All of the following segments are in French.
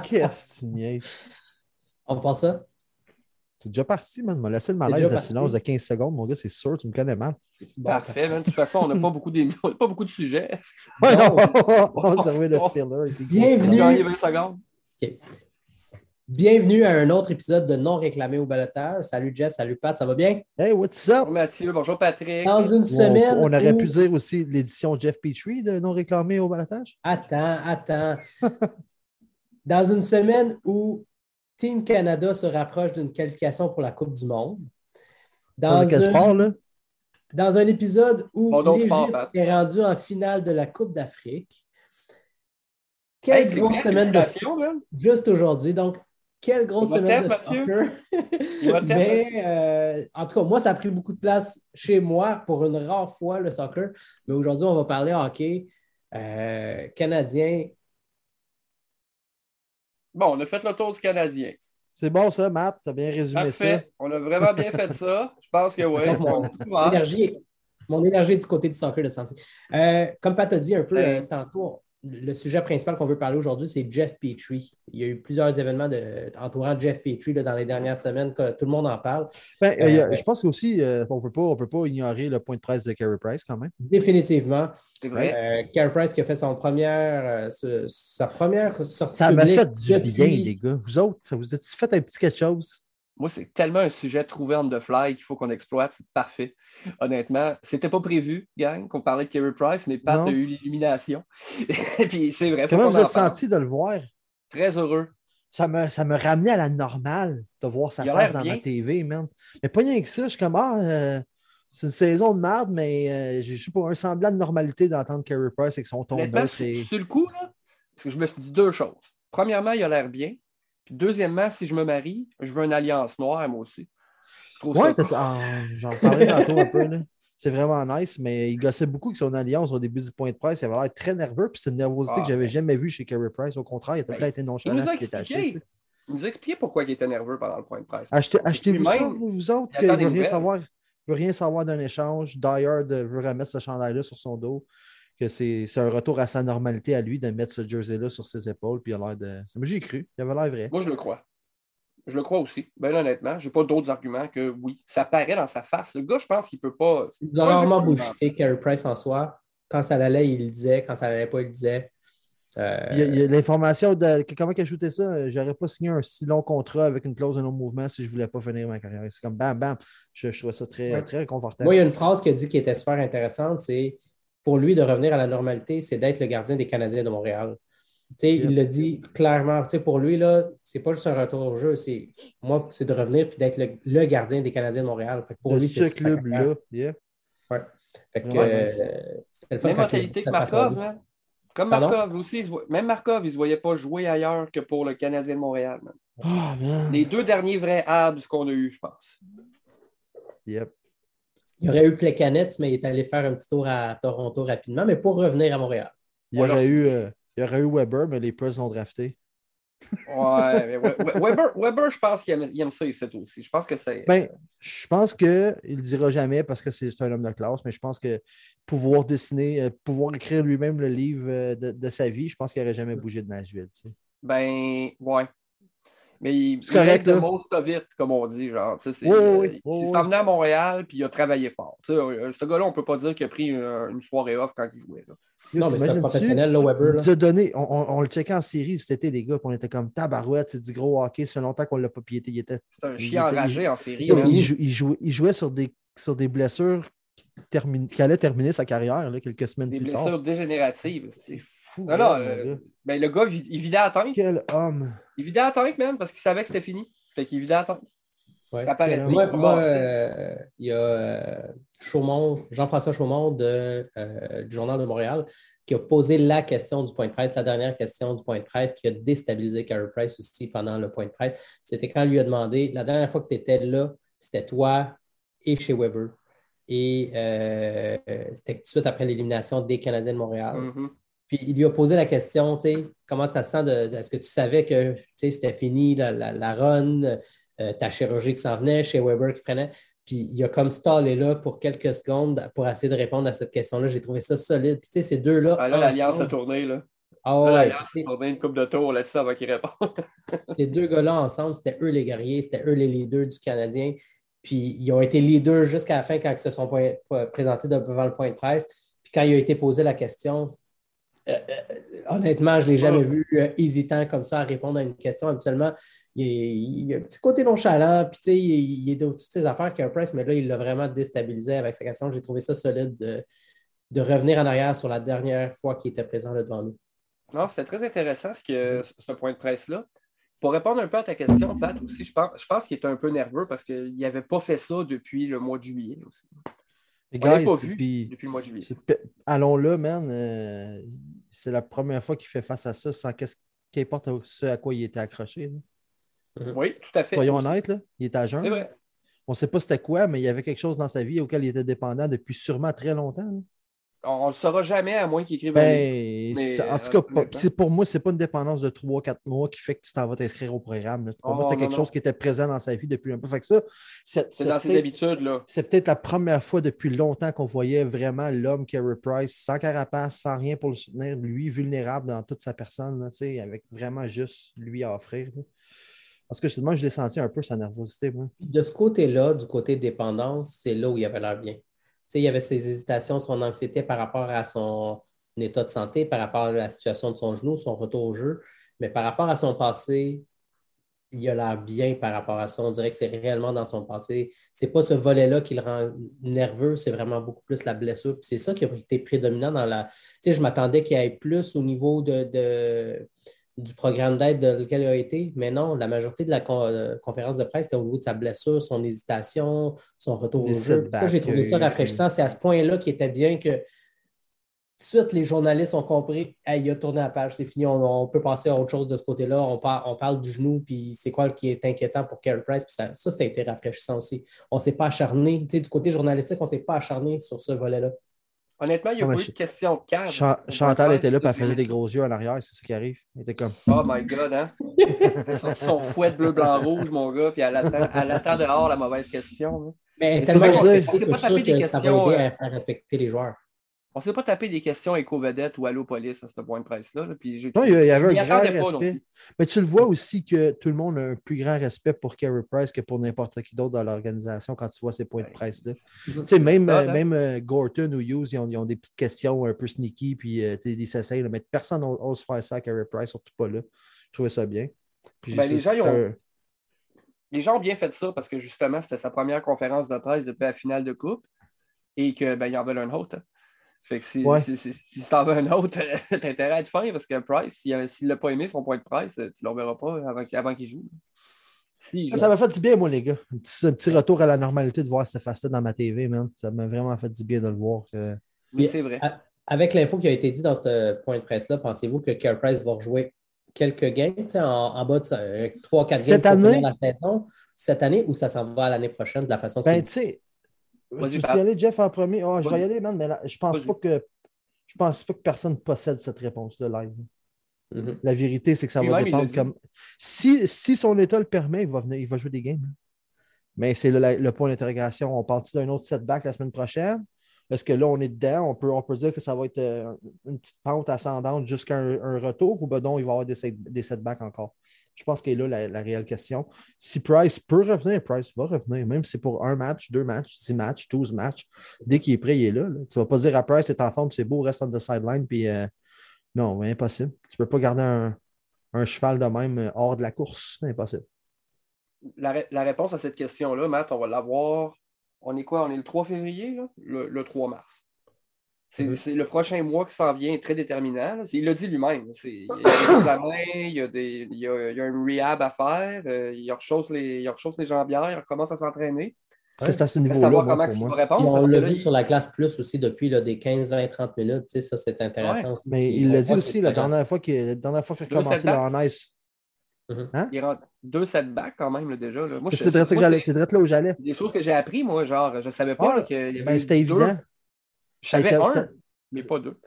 Qu'est-ce que? On pense ça? C'est déjà parti, man. m'a laissé le malaise de silence de 15 secondes, mon gars, c'est sûr, tu me connais mal. Parfait, man. De toute façon, on n'a pas, beaucoup pas beaucoup de sujets. Ouais, non, on va servir le filler. Bienvenue. Bienvenue à un autre épisode de Non réclamé au balotage. Salut Jeff, salut Pat, ça va bien? Hey, what's up? Bonjour Mathieu, bonjour Patrick. Dans une semaine. On, aurait pu dire aussi l'édition Jeff Petrie de Non réclamé au balotage? Attends, attends. Dans une semaine où Team Canada se rapproche d'une qualification pour la Coupe du Monde. Dans, un, sport, là? dans un épisode où l'Égypte est rendu en finale de la Coupe d'Afrique. Quelle grosse semaine de juste aujourd'hui. Donc, quelle grosse semaine de soccer. mais euh, en tout cas, moi, ça a pris beaucoup de place chez moi pour une rare fois le soccer. Mais aujourd'hui, on va parler hockey euh, canadien Bon, on a fait le tour du Canadien. C'est bon ça, Matt, tu as bien résumé Parfait. ça. On a vraiment bien fait ça. Je pense que oui. Mon, énergie, mon énergie est du côté du soccer de Sansi. Euh, comme Pat a dit un peu euh, tantôt, le sujet principal qu'on veut parler aujourd'hui, c'est Jeff Petrie. Il y a eu plusieurs événements de, entourant Jeff Petrie dans les dernières semaines, que tout le monde en parle. Ben, euh, je pense aussi, euh, on ne peut pas ignorer le point de presse de Carey Price quand même. Définitivement. C'est vrai. Euh, Carey Price qui a fait son première, sa première sortie. Ça m'a fait du bien, les gars. Vous autres, ça vous a fait un petit quelque chose? Moi, c'est tellement un sujet trouvé on the fly qu'il faut qu'on exploite. C'est parfait. Honnêtement, c'était pas prévu, gang, qu'on parlait de Kerry Price, mais Pat a eu l'illumination. puis c'est vrai. Comment vous êtes senti de le voir? Très heureux. Ça me, ça me ramenait à la normale de voir sa face dans ma TV, man. Mais pas rien que ça. Je suis comme, ah, euh, c'est une saison de merde, mais euh, j'ai pas un semblant de normalité d'entendre Kerry Price avec son ton sur le coup, là, parce que je me suis dit deux choses. Premièrement, il a l'air bien deuxièmement, si je me marie, je veux une alliance noire, moi aussi. Oui, ah, j'en parlais tantôt un peu. C'est vraiment nice, mais il gossait beaucoup avec son alliance au début du point de presse. Il avait l'air très nerveux, puis c'est une nervosité que que j'avais jamais vue chez Kerry Price. Au contraire, il a peut-être été nonchalant. Il nous a expliqué, il nous a expliqué pourquoi il était nerveux pendant le point de presse. Achetez-vous ça, vous autres, qu'il ne veut rien savoir. veut rien savoir d'un échange. Dyer veut remettre ce chandail-là sur son dos que c'est un retour à sa normalité à lui de mettre ce jersey-là sur ses épaules. Puis il a l'air de. Moi, j'ai cru. Il avait l'air vrai. Moi, je le crois. Je le crois aussi. Ben honnêtement, j'ai pas d'autres arguments que oui. Ça paraît dans sa face. Le gars, je pense qu'il peut pas. Il a rarement bullshité Carey Price en soi. Quand ça allait, il le disait. Quand ça allait pas, il le disait. Euh, il y a, l'information de comment il a ajouté ça? J'aurais pas signé un si long contrat avec une clause de non-mouvement si je voulais pas finir ma carrière. C'est comme bam, bam. Je, je trouvais ça très, très confortable. Moi, il y a une phrase qu'il a dit qui était super intéressante c'est pour lui, de revenir à la normalité, c'est d'être le gardien des Canadiens de Montréal. Il le dit clairement. pour lui, là, c'est pas juste un retour au jeu. C'est moi, c'est de revenir et d'être le, gardien des Canadiens de Montréal. pour lui, ce club-là. Yeah. Ouais. Fait que, euh, Même mentalité que Markov, hein? Comme Markov aussi, même Markov, il ne se voyait pas jouer ailleurs que pour le Canadien de Montréal. Oh, Les deux derniers vrais abs qu'on a eu, je pense. Yep. Il y aurait eu Plekanec, mais il est allé faire un petit tour à Toronto rapidement, mais pour revenir à Montréal. Il y aurait, eu, euh, il y aurait eu Weber, mais les Press ont drafté. Ouais, mais Weber, Weber, je pense qu'il aime, aime, ça ici aussi. Je pense que c'est. Ben, je pense qu'il ne le dira jamais parce que c'est un homme de classe, mais je pense que pouvoir dessiner, euh, pouvoir écrire lui-même le livre euh, de, de, sa vie, je pense qu'il n'aurait jamais bougé de Nashville. Tu sais. Ben, ouais. Mais il, c'est correct, le mot vite, comme on dit. Genre, oui, oui, il, s'est emmené à Montréal puis il a travaillé fort. Euh, ce gars-là, on ne peut pas dire qu'il a pris une, soirée off quand il jouait. Là. Non, mais c'est un professionnel, là, Weber. Là. Donné, on, le checkait en série cet été, les gars, puis on était comme tabarouette, c'est du gros hockey, ça fait longtemps qu'on ne l'a pas piété. C'est un chien enragé en série. Il, jouait, il, jouait, sur des, sur des blessures qui, allait terminer sa carrière là, quelques semaines plus tard. Des blessures dégénératives. C'est fou. Non, non, euh, ben, le gars, il vidait à tank. Quel homme. Il vidait à tank, man, parce qu'il savait que c'était fini. Fait qu'il vidait à tank. Ça paraît. Moi, moi euh, il y a euh, Chaumont, Jean-François Chaumont de, du Journal de Montréal qui a posé la question du point de presse, la dernière question du point de presse qui a déstabilisé Carey Price aussi pendant le point de presse. C'était quand il lui a demandé, la dernière fois que tu étais là, c'était toi et chez Weber. Et euh, c'était tout de suite après l'élimination des Canadiens de Montréal. Mm-hmm. Puis il lui a posé la question, tu sais, comment ça se sent de, est-ce que tu savais que c'était fini la, la, run, euh, ta chirurgie qui s'en venait chez Weber qui prenait? Puis il a comme stallé là pour quelques secondes pour essayer de répondre à cette question-là. J'ai trouvé ça solide. Puis tu sais, ces deux-là. Ah, là, l'alliance a tourné, là. Ah ouais. On une coupe de tour là-dessus avant qu'ils répondent. Ces deux gars-là ensemble, c'était eux les guerriers, c'était eux les leaders du Canadien. Puis ils ont été leaders jusqu'à la fin quand ils se sont présentés devant le point de presse. Puis quand il a été posé la question, euh, euh, honnêtement, je ne l'ai jamais vu euh, hésitant comme ça à répondre à une question. Habituellement, il, y a un petit côté nonchalant, puis tu sais, il, il, est de toutes ses affaires qu'un Price, mais là, il l'a vraiment déstabilisé avec sa question. J'ai trouvé ça solide de, revenir en arrière sur la dernière fois qu'il était présent là devant nous. Non, c'était très intéressant ce, ce point de presse-là. Pour répondre un peu à ta question, Pat, aussi, je pense, je pense qu'il était un peu nerveux parce qu'il n'avait pas fait ça depuis le mois de juillet aussi. Les gars, pas vu depuis le mois de juillet. Allons là, man. Euh, c'est la première fois qu'il fait face à ça sans qu'importe ce à quoi il était accroché. Oui, tout à fait. Soyons honnêtes, là, il était à jeun. On ne sait pas c'était quoi, mais il y avait quelque chose dans sa vie auquel il était dépendant depuis sûrement très longtemps. On ne le saura jamais à moins qu'il écrive ben, En tout cas, euh, pour moi, ce n'est pas une dépendance de 3-4 mois qui fait que tu t'en vas t'inscrire au programme. Pour moi, c'était oh, quelque chose qui était présent dans sa vie depuis un peu. Fait que ça, c'est dans ses habitudes. C'est peut-être la première fois depuis longtemps qu'on voyait vraiment l'homme Carey Price sans carapace, sans rien pour le soutenir, lui vulnérable dans toute sa personne, avec vraiment juste lui à offrir. Parce que moi, je l'ai senti un peu sa nervosité. De ce côté-là, du côté dépendance, c'est là où il avait l'air bien il y avait ses hésitations, son anxiété par rapport à son état de santé, par rapport à la situation de son genou, son retour au jeu. Mais par rapport à son passé, il a l'air bien par rapport à ça. On dirait que c'est réellement dans son passé. C'est pas ce volet-là qui le rend nerveux, c'est vraiment beaucoup plus la blessure. c'est ça qui a été prédominant dans la. Tu sais, je m'attendais qu'il y ait plus au niveau de du programme d'aide dans lequel il a été. Mais non, la majorité de la euh, conférence de presse était au niveau de sa blessure, son hésitation, son retour au jeu. Ça, j'ai trouvé ça rafraîchissant. C'est à ce point-là qu'il était bien que tout de suite, les journalistes ont compris il a tourné la page, c'est fini, on, peut passer à autre chose de ce côté-là. On, on, parle du genou, puis c'est quoi qui est inquiétant pour Carey Price. ça, ça, a été rafraîchissant aussi. On ne s'est pas acharné. Du côté journalistique, on ne s'est pas acharné sur ce volet-là. Honnêtement, il y a pas eu de question de cadre. Chantal était là, et elle faisait des gros yeux en arrière, c'est ce qui arrive. Elle était comme. Oh my God, hein? son, fouet bleu, blanc, rouge, mon gars, puis elle attend, elle attend dehors la mauvaise question. Mais elle est tellement que ça va aider à euh, faire respecter les joueurs. On ne s'est pas tapé des questions éco-vedette ou Allo Police à ce point de presse-là. non, il y avait un grand respect. Mais tu le vois aussi que tout le monde a un plus grand respect pour Carey Price que pour n'importe qui d'autre dans l'organisation quand tu vois ces points de presse-là. Tu sais, même, euh, même euh, Gorton ou Hughes, ils ont, des petites questions un peu sneaky, puis euh, ils s'essayent. Mais personne n'ose faire ça à Carey Price, surtout pas là. Je trouvais ça bien. Ben, les, gens, ont... les gens ont bien fait ça parce que justement, c'était sa première conférence de presse depuis la finale de Coupe et qu'il ben, en veulent un autre. Fait que si, ouais. si, si, t'en veux un autre, t'as intérêt à être fin parce que Price, s'il n'a pas aimé son point de presse, tu ne le reverras pas avant, avant qu'il joue. ça m'a fait du bien, moi, les gars. Un petit, retour à la normalité de voir cette face-là dans ma TV, man. Ça m'a vraiment fait du bien de le voir. Oui, c'est vrai. Avec l'info qui a été dit dans ce point de presse-là, pensez-vous que Care Price va rejouer quelques games en, en, bas de 3-4 games cette année, la saison? Cette année ou ça s'en va à l'année prochaine de la façon ben, tu tu y aller, Jeff, en premier? Oh, je vais y aller, man, mais je pense pas que je pense pas que personne possède cette réponse-là live. Mm-hmm. La vérité, c'est que ça va dépendre comme. Si, si, son état le permet, il va, venir, il va jouer des games. Hein. Mais c'est le, point d'intégration. On part d'un autre setback la semaine prochaine? Est-ce que là, on est dedans? On peut, on peut dire que ça va être euh, une petite pente ascendante jusqu'à un, retour ou ben non, il va y avoir des, des setbacks encore? Je pense qu'elle est là la, réelle question. Si Price peut revenir, Price va revenir, même si c'est pour un match, deux matchs, dix matchs, douze matchs. Dès qu'il est prêt, il est là, Tu ne vas pas dire à Price, es en forme, c'est beau, reste on the sideline, puis euh, non, impossible. Tu ne peux pas garder un, cheval de même euh, hors de la course. Impossible. La, réponse à cette question-là, Matt, on va l'avoir. On est quoi? On est le 3 février, Le, 3 mars. Mm-hmm. C'est le prochain mois qui s'en vient très déterminant. Il l'a dit lui-même. Il y a des examens, il y a, des, il y a, il y a un rehab à faire, euh, il, rechausse les, il rechausse les jambières, il recommence à s'entraîner. C'est à ce niveau-là. comment répondre. on l'a vu sur la classe plus aussi depuis là, des 15, 20, 30 minutes. Tu sais, ça, c'est intéressant aussi. Mais il l'a dit aussi la dernière fois qu'il a commencé le en ice. Mm-hmm. Hein? Il rentre deux setbacks quand même là, déjà. C'est direct là où j'allais. Des choses que j'ai appris, moi, genre, je ne savais pas ah, qu'il y avait. Ben, c'était évident. Je savais un, mais pas deux.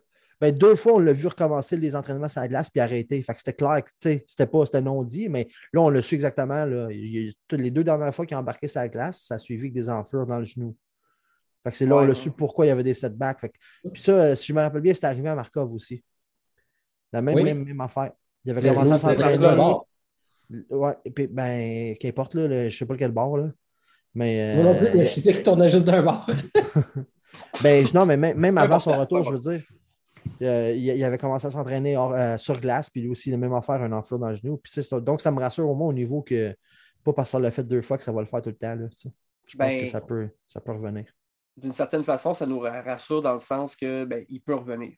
Ben, deux fois, on l'a vu recommencer les entraînements sur la glace puis arrêter. Fait que c'était clair que c'était pas c'était non dit, mais là, on l'a su exactement. Là. les deux dernières fois qu'il a embarqué sur la glace, ça a suivi avec des enflures dans le genou. Fait que c'est là on l'a su pourquoi il y avait des setbacks. Puis ça, si je me rappelle bien, c'est arrivé à Markov aussi. La même, même, même affaire. Il avait commencé à s'entraîner. Ouais, et puis, ben, qu'importe, là, je ne sais pas quel bord, là. Mais, Moi non plus, mais je sais qu'il tournait juste d'un bord. ben, non, mais même, avant son retour, je veux dire, euh, il, avait commencé à s'entraîner euh, sur glace, puis lui aussi, il a même affaire un enflure dans le genou. Puis ça. Donc, ça me rassure au moins au niveau que, pas parce que ça l'a fait deux fois, que ça va le faire tout le temps. Là, je pense que ben, ça peut, ça peut revenir. D'une certaine façon, ça nous rassure dans le sens que ben, il peut revenir.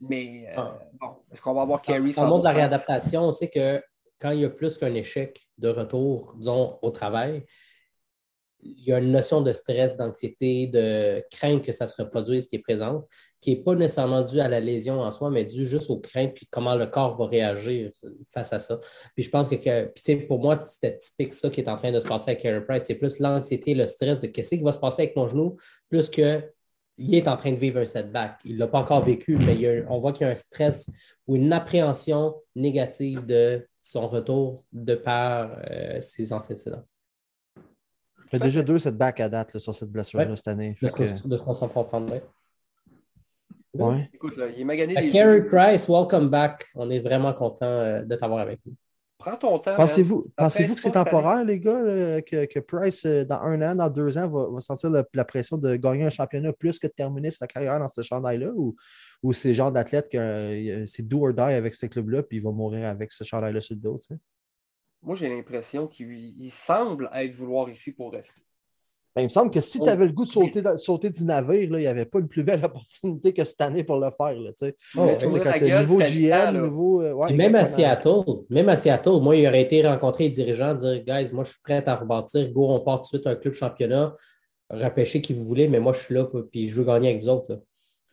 Mais euh, ah. bon, est-ce qu'on va avoir Kerry Dans le monde de la réadaptation, on sait que quand il y a plus qu'un échec de retour, disons, au travail, il y a une notion de stress, d'anxiété, de crainte que ça se reproduise qui est présente, qui n'est pas nécessairement due à la lésion en soi, mais due juste aux craintes puis comment le corps va réagir face à ça. Puis je pense que, pour moi, c'était typique ça qui est en train de se passer avec Carey Price. C'est plus l'anxiété, le stress de qu'est-ce qui va se passer avec mon genou, plus que il est en train de vivre un setback. Il ne l'a pas encore vécu, mais on voit qu'il y a un stress ou une appréhension négative de son retour de par euh, ses antécédents. Il y a déjà deux setbacks à date sur cette blessure cette année. De ce qu'on s'en prendre. Ouais. Écoute, il est magané. Carey Price, welcome back. On est vraiment content euh, de t'avoir avec nous. Prends ton temps. Pensez-vous pensez que c'est temporaire, les gars, que, Price, euh, dans un an, dans deux ans, va, sentir la pression de gagner un championnat plus que de terminer sa carrière dans ce chandail-là? Ou, ou c'est le genre d'athlète que euh, c'est do or die avec ce club-là, puis il va mourir avec ce chandail-là sur le dos? Moi, j'ai l'impression qu'il semble être vouloir ici pour rester. Ben, il me semble que si tu avais le goût de sauter, sauter du navire, là, il n'y avait pas une plus belle opportunité que cette année pour le faire. Là, oh, nouveau GM, nouveau. Euh, même à Seattle, même à Seattle, moi, il aurait été rencontré les dirigeants, dire Guys, moi, je suis prêt à rebâtir. Go, on part tout de suite un club championnat, repêcher qui vous voulez, mais moi, je suis là, puis je veux gagner avec vous autres.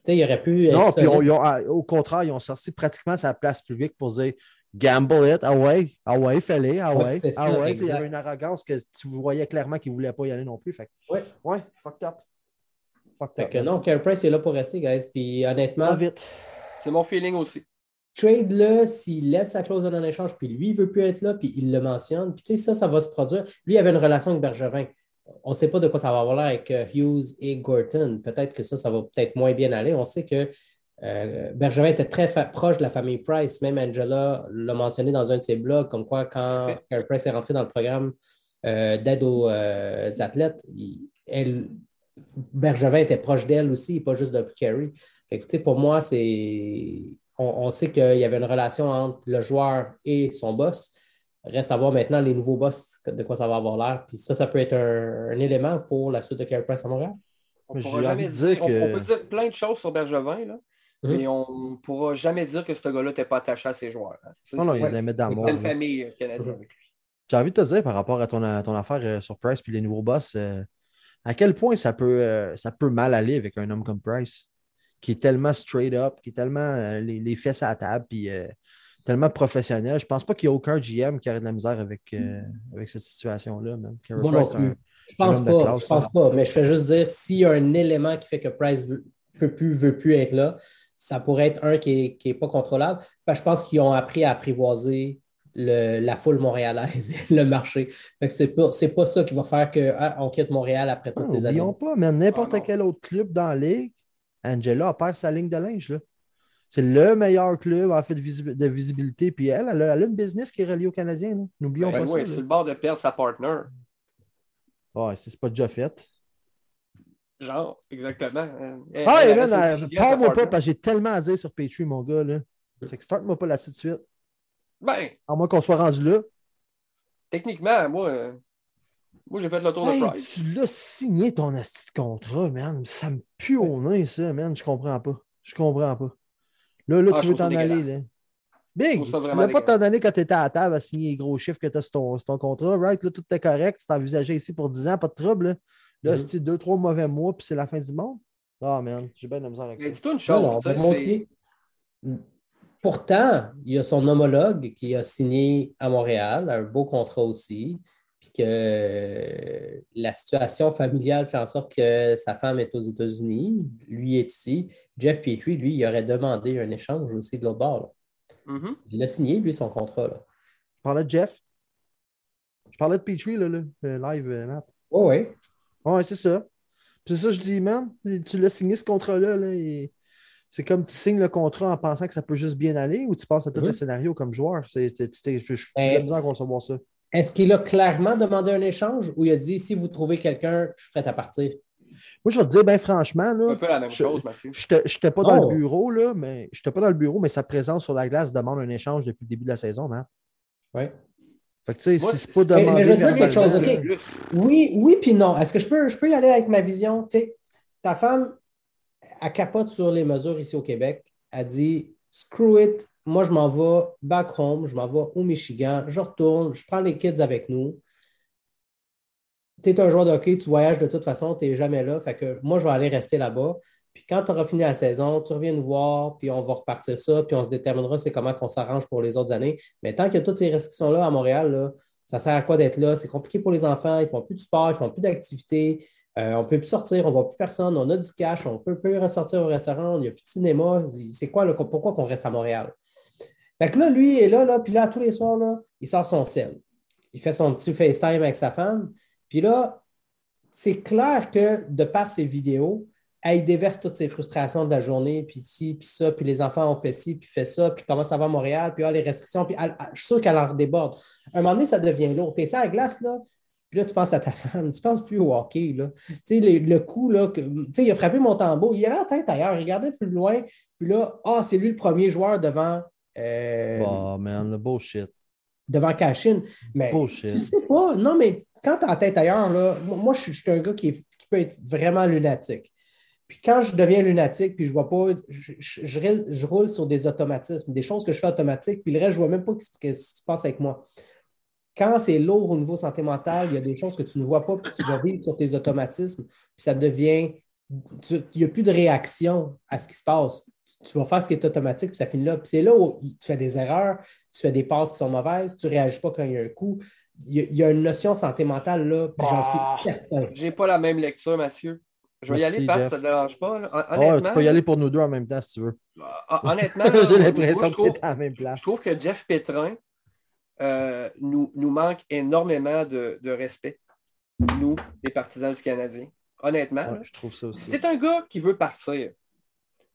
Il aurait pu. Non, puis ah, au contraire, ils ont sorti pratiquement sa place publique pour dire gamble it, ah ouais, ah ouais, fallait, ah ouais, ah ouais. Il y avait une arrogance que tu voyais clairement qu'il ne voulait pas y aller non plus. Fait ouais. ouais, fucked up. Fucked up. Que non, Carey Price est là pour rester, guys. Puis honnêtement. vite. C'est mon feeling aussi. Trade-le s'il lève sa clause en échange, puis lui, il ne veut plus être là, puis il le mentionne. Puis tu sais, ça, ça va se produire. Lui, il avait une relation avec Bergevin. On ne sait pas de quoi ça va avoir l'air avec euh, Hughes et Gorton. Peut-être que ça, ça va peut-être moins bien aller. On sait que euh, Bergevin était très proche de la famille Price. Même Angela l'a mentionné dans un de ses blogs, comme quoi quand Carey Price est rentré dans le programme euh, d'aide aux euh, athlètes, elle, Bergevin était proche d'elle aussi, pas juste de Carey. pour moi, c'est on, sait qu'il y avait une relation entre le joueur et son boss. Reste à voir maintenant les nouveaux boss, de quoi ça va avoir l'air. Puis ça, ça peut être un, élément pour la suite de Carey Price à Montréal. On, peut dire plein de choses sur Bergevin, là. Mhm. Mais on ne pourra jamais dire que ce gars-là n'était pas attaché à ses joueurs. Hein. non, non, ils les aimaient dans le une famille euh, canadienne avec lui. J'ai envie de te dire par rapport à ton, ton affaire euh, sur Price puis les nouveaux boss, euh, à quel point ça peut, ça peut mal aller avec un homme comme Price, qui est tellement straight up, qui est tellement les, fesses à la table, puis tellement professionnel. Je pense pas qu'il y ait aucun GM qui aurait de la misère avec, avec cette situation-là. Moi non plus. je pense pas. je pense pas. Mais je fais juste dire s'il y a un élément qui fait que Price ne peut plus, veut plus être là, ça pourrait être un qui n'est pas contrôlable. je pense qu'ils ont appris à apprivoiser la foule montréalaise le marché. Ce n'est pas, pas ça qui va faire qu'on ah, quitte Montréal après toutes ces années. N'oublions pas, mais n'importe ah, quel autre club dans la ligue, Angela perd sa ligne de linge. C'est le meilleur club en fait de, visibilité. Puis elle, elle a, une business qui est reliée aux Canadiens. N'oublions ben pas ça. Oui, c'est le bord de perdre sa partner. Ouais, si ce n'est pas déjà fait. Genre, exactement. Euh, ah, et man, parle-moi pas, parce que j'ai tellement à dire sur Patreon, mon gars. Là. C'est que start-moi pas là-dessus de suite. Ben. À moins qu'on soit rendu là. Techniquement, moi, euh, moi j'ai fait le tour de Price. Tu l'as signé ton asti de contrat, man. Ça me pue au nez, ça, man. Je comprends pas. Je comprends pas. Là, là, ah, tu veux t'en aller, là. Big, tu ne voulais pas t'en aller quand tu étais à la table à signer les gros chiffres que tu as sur ton, ton, contrat, right? Là, tout est correct. C'est envisagé ici pour 10 ans, pas de trouble. Là. Là, mm-hmm. c'est deux, trois mauvais mois, puis c'est la fin du monde? Ah, man, j'ai bien de la misère avec ça. C'est une chose. moi aussi. Pourtant, il y a son homologue qui a signé à Montréal, un beau contrat aussi, puis que la situation familiale fait en sorte que sa femme est aux États-Unis, lui est ici. Jeff Petrie, lui, il aurait demandé un échange aussi de l'autre bord. Mm-hmm. Il a signé, lui, son contrat. Là. Je parlais de Jeff. Je parlais de Petrie, là, live, euh, Matt. Oui, oui. Ouais, c'est ça. C'est ça, je dis, man, tu l'as signé ce contrat-là, là, et C'est comme tu signes le contrat en pensant que ça peut juste bien aller ou tu passes à tout le scénario comme joueur? C'est, je suis ben, besoin qu'on voit ça. Est-ce qu'il a clairement demandé un échange ou il a dit si vous trouvez quelqu'un, je suis prêt à partir? Moi, je vais te dire, ben franchement, là, un peu la même. Je n'étais pas dans le oh. bureau, là, mais j'étais pas dans le bureau, mais sa présence sur la glace demande un échange depuis le début de la saison, man. Oui. Fait que tu sais, si c'est pas demandé. Mais, je veux dire quelque chose, OK? Oui, oui, puis non. Est-ce que je peux, je peux y aller avec ma vision? Tu sais, ta femme, elle capote sur les mesures ici au Québec. Elle dit screw it, moi je m'en vais back home, je m'en vais au Michigan, je retourne, je prends les kids avec nous tu es un joueur de hockey, tu voyages de toute façon, tu n'es jamais là. Fait que moi, je vais aller rester là-bas. Puis quand tu auras fini la saison, tu reviens nous voir, puis on va repartir ça, puis on se déterminera c'est comment on s'arrange pour les autres années. Mais tant qu'il y a toutes ces restrictions-là à Montréal, là, ça sert à quoi d'être là? C'est compliqué pour les enfants, ils ne font plus de sport, ils ne font plus d'activité, euh, on ne peut plus sortir, on ne voit plus personne, on a du cash, on ne peut plus ressortir au restaurant, il n'y a plus de cinéma. C'est quoi, là, pourquoi qu'on reste à Montréal? Fait que là, lui est là, là, puis là, tous les soirs, là, il sort son sel. Il fait son petit FaceTime avec sa femme, puis là, c'est clair que de par ces vidéos, elle déverse toutes ses frustrations de la journée, puis ci, puis ça, puis les enfants ont fait ci, puis fait ça, puis comment ça va à Montréal, puis ah, les restrictions, puis je suis sûr qu'elle en déborde. À un moment donné, ça devient lourd. Tu es ça à glace, là, puis là, tu penses à ta femme, tu penses plus au hockey, là. Tu sais, le, coup, là, tu sais, il a frappé mon tambour, il avait la tête ailleurs, il regardait plus loin, puis là, ah, c'est lui le premier joueur devant... Euh, oh, man, le bullshit. Devant Cashin. Mais bullshit. tu sais pas, non, mais quand tu as la tête ailleurs, là, moi, je, suis un gars qui, peut être vraiment lunatique. Puis quand je deviens lunatique, puis je vois pas, je, roule sur des automatismes, des choses que je fais automatiques, puis le reste, je ne vois même pas ce qui se passe avec moi. Quand c'est lourd au niveau santé mentale, il y a des choses que tu ne vois pas, puis tu vas vivre sur tes automatismes, puis ça devient. il n'y a plus de réaction à ce qui se passe. Tu vas faire ce qui est automatique, puis ça finit là. Puis c'est là où tu fais des erreurs, tu fais des passes qui sont mauvaises, tu ne réagis pas quand il y a un coup il y, a une notion santé mentale, là, puis j'en suis ah. certain. J'ai pas la même lecture, Mathieu. Je vais y aller, Pat, ça ne te dérange pas. Honnêtement, tu peux y aller pour nous deux en même temps si tu veux. Ah, honnêtement, j'ai l'impression que tu es à la même place. Je trouve que Jeff Pétrin euh, nous, nous manque énormément de, de, respect, nous, les partisans du Canadien. Honnêtement. je trouve ça aussi. C'est un gars qui veut partir.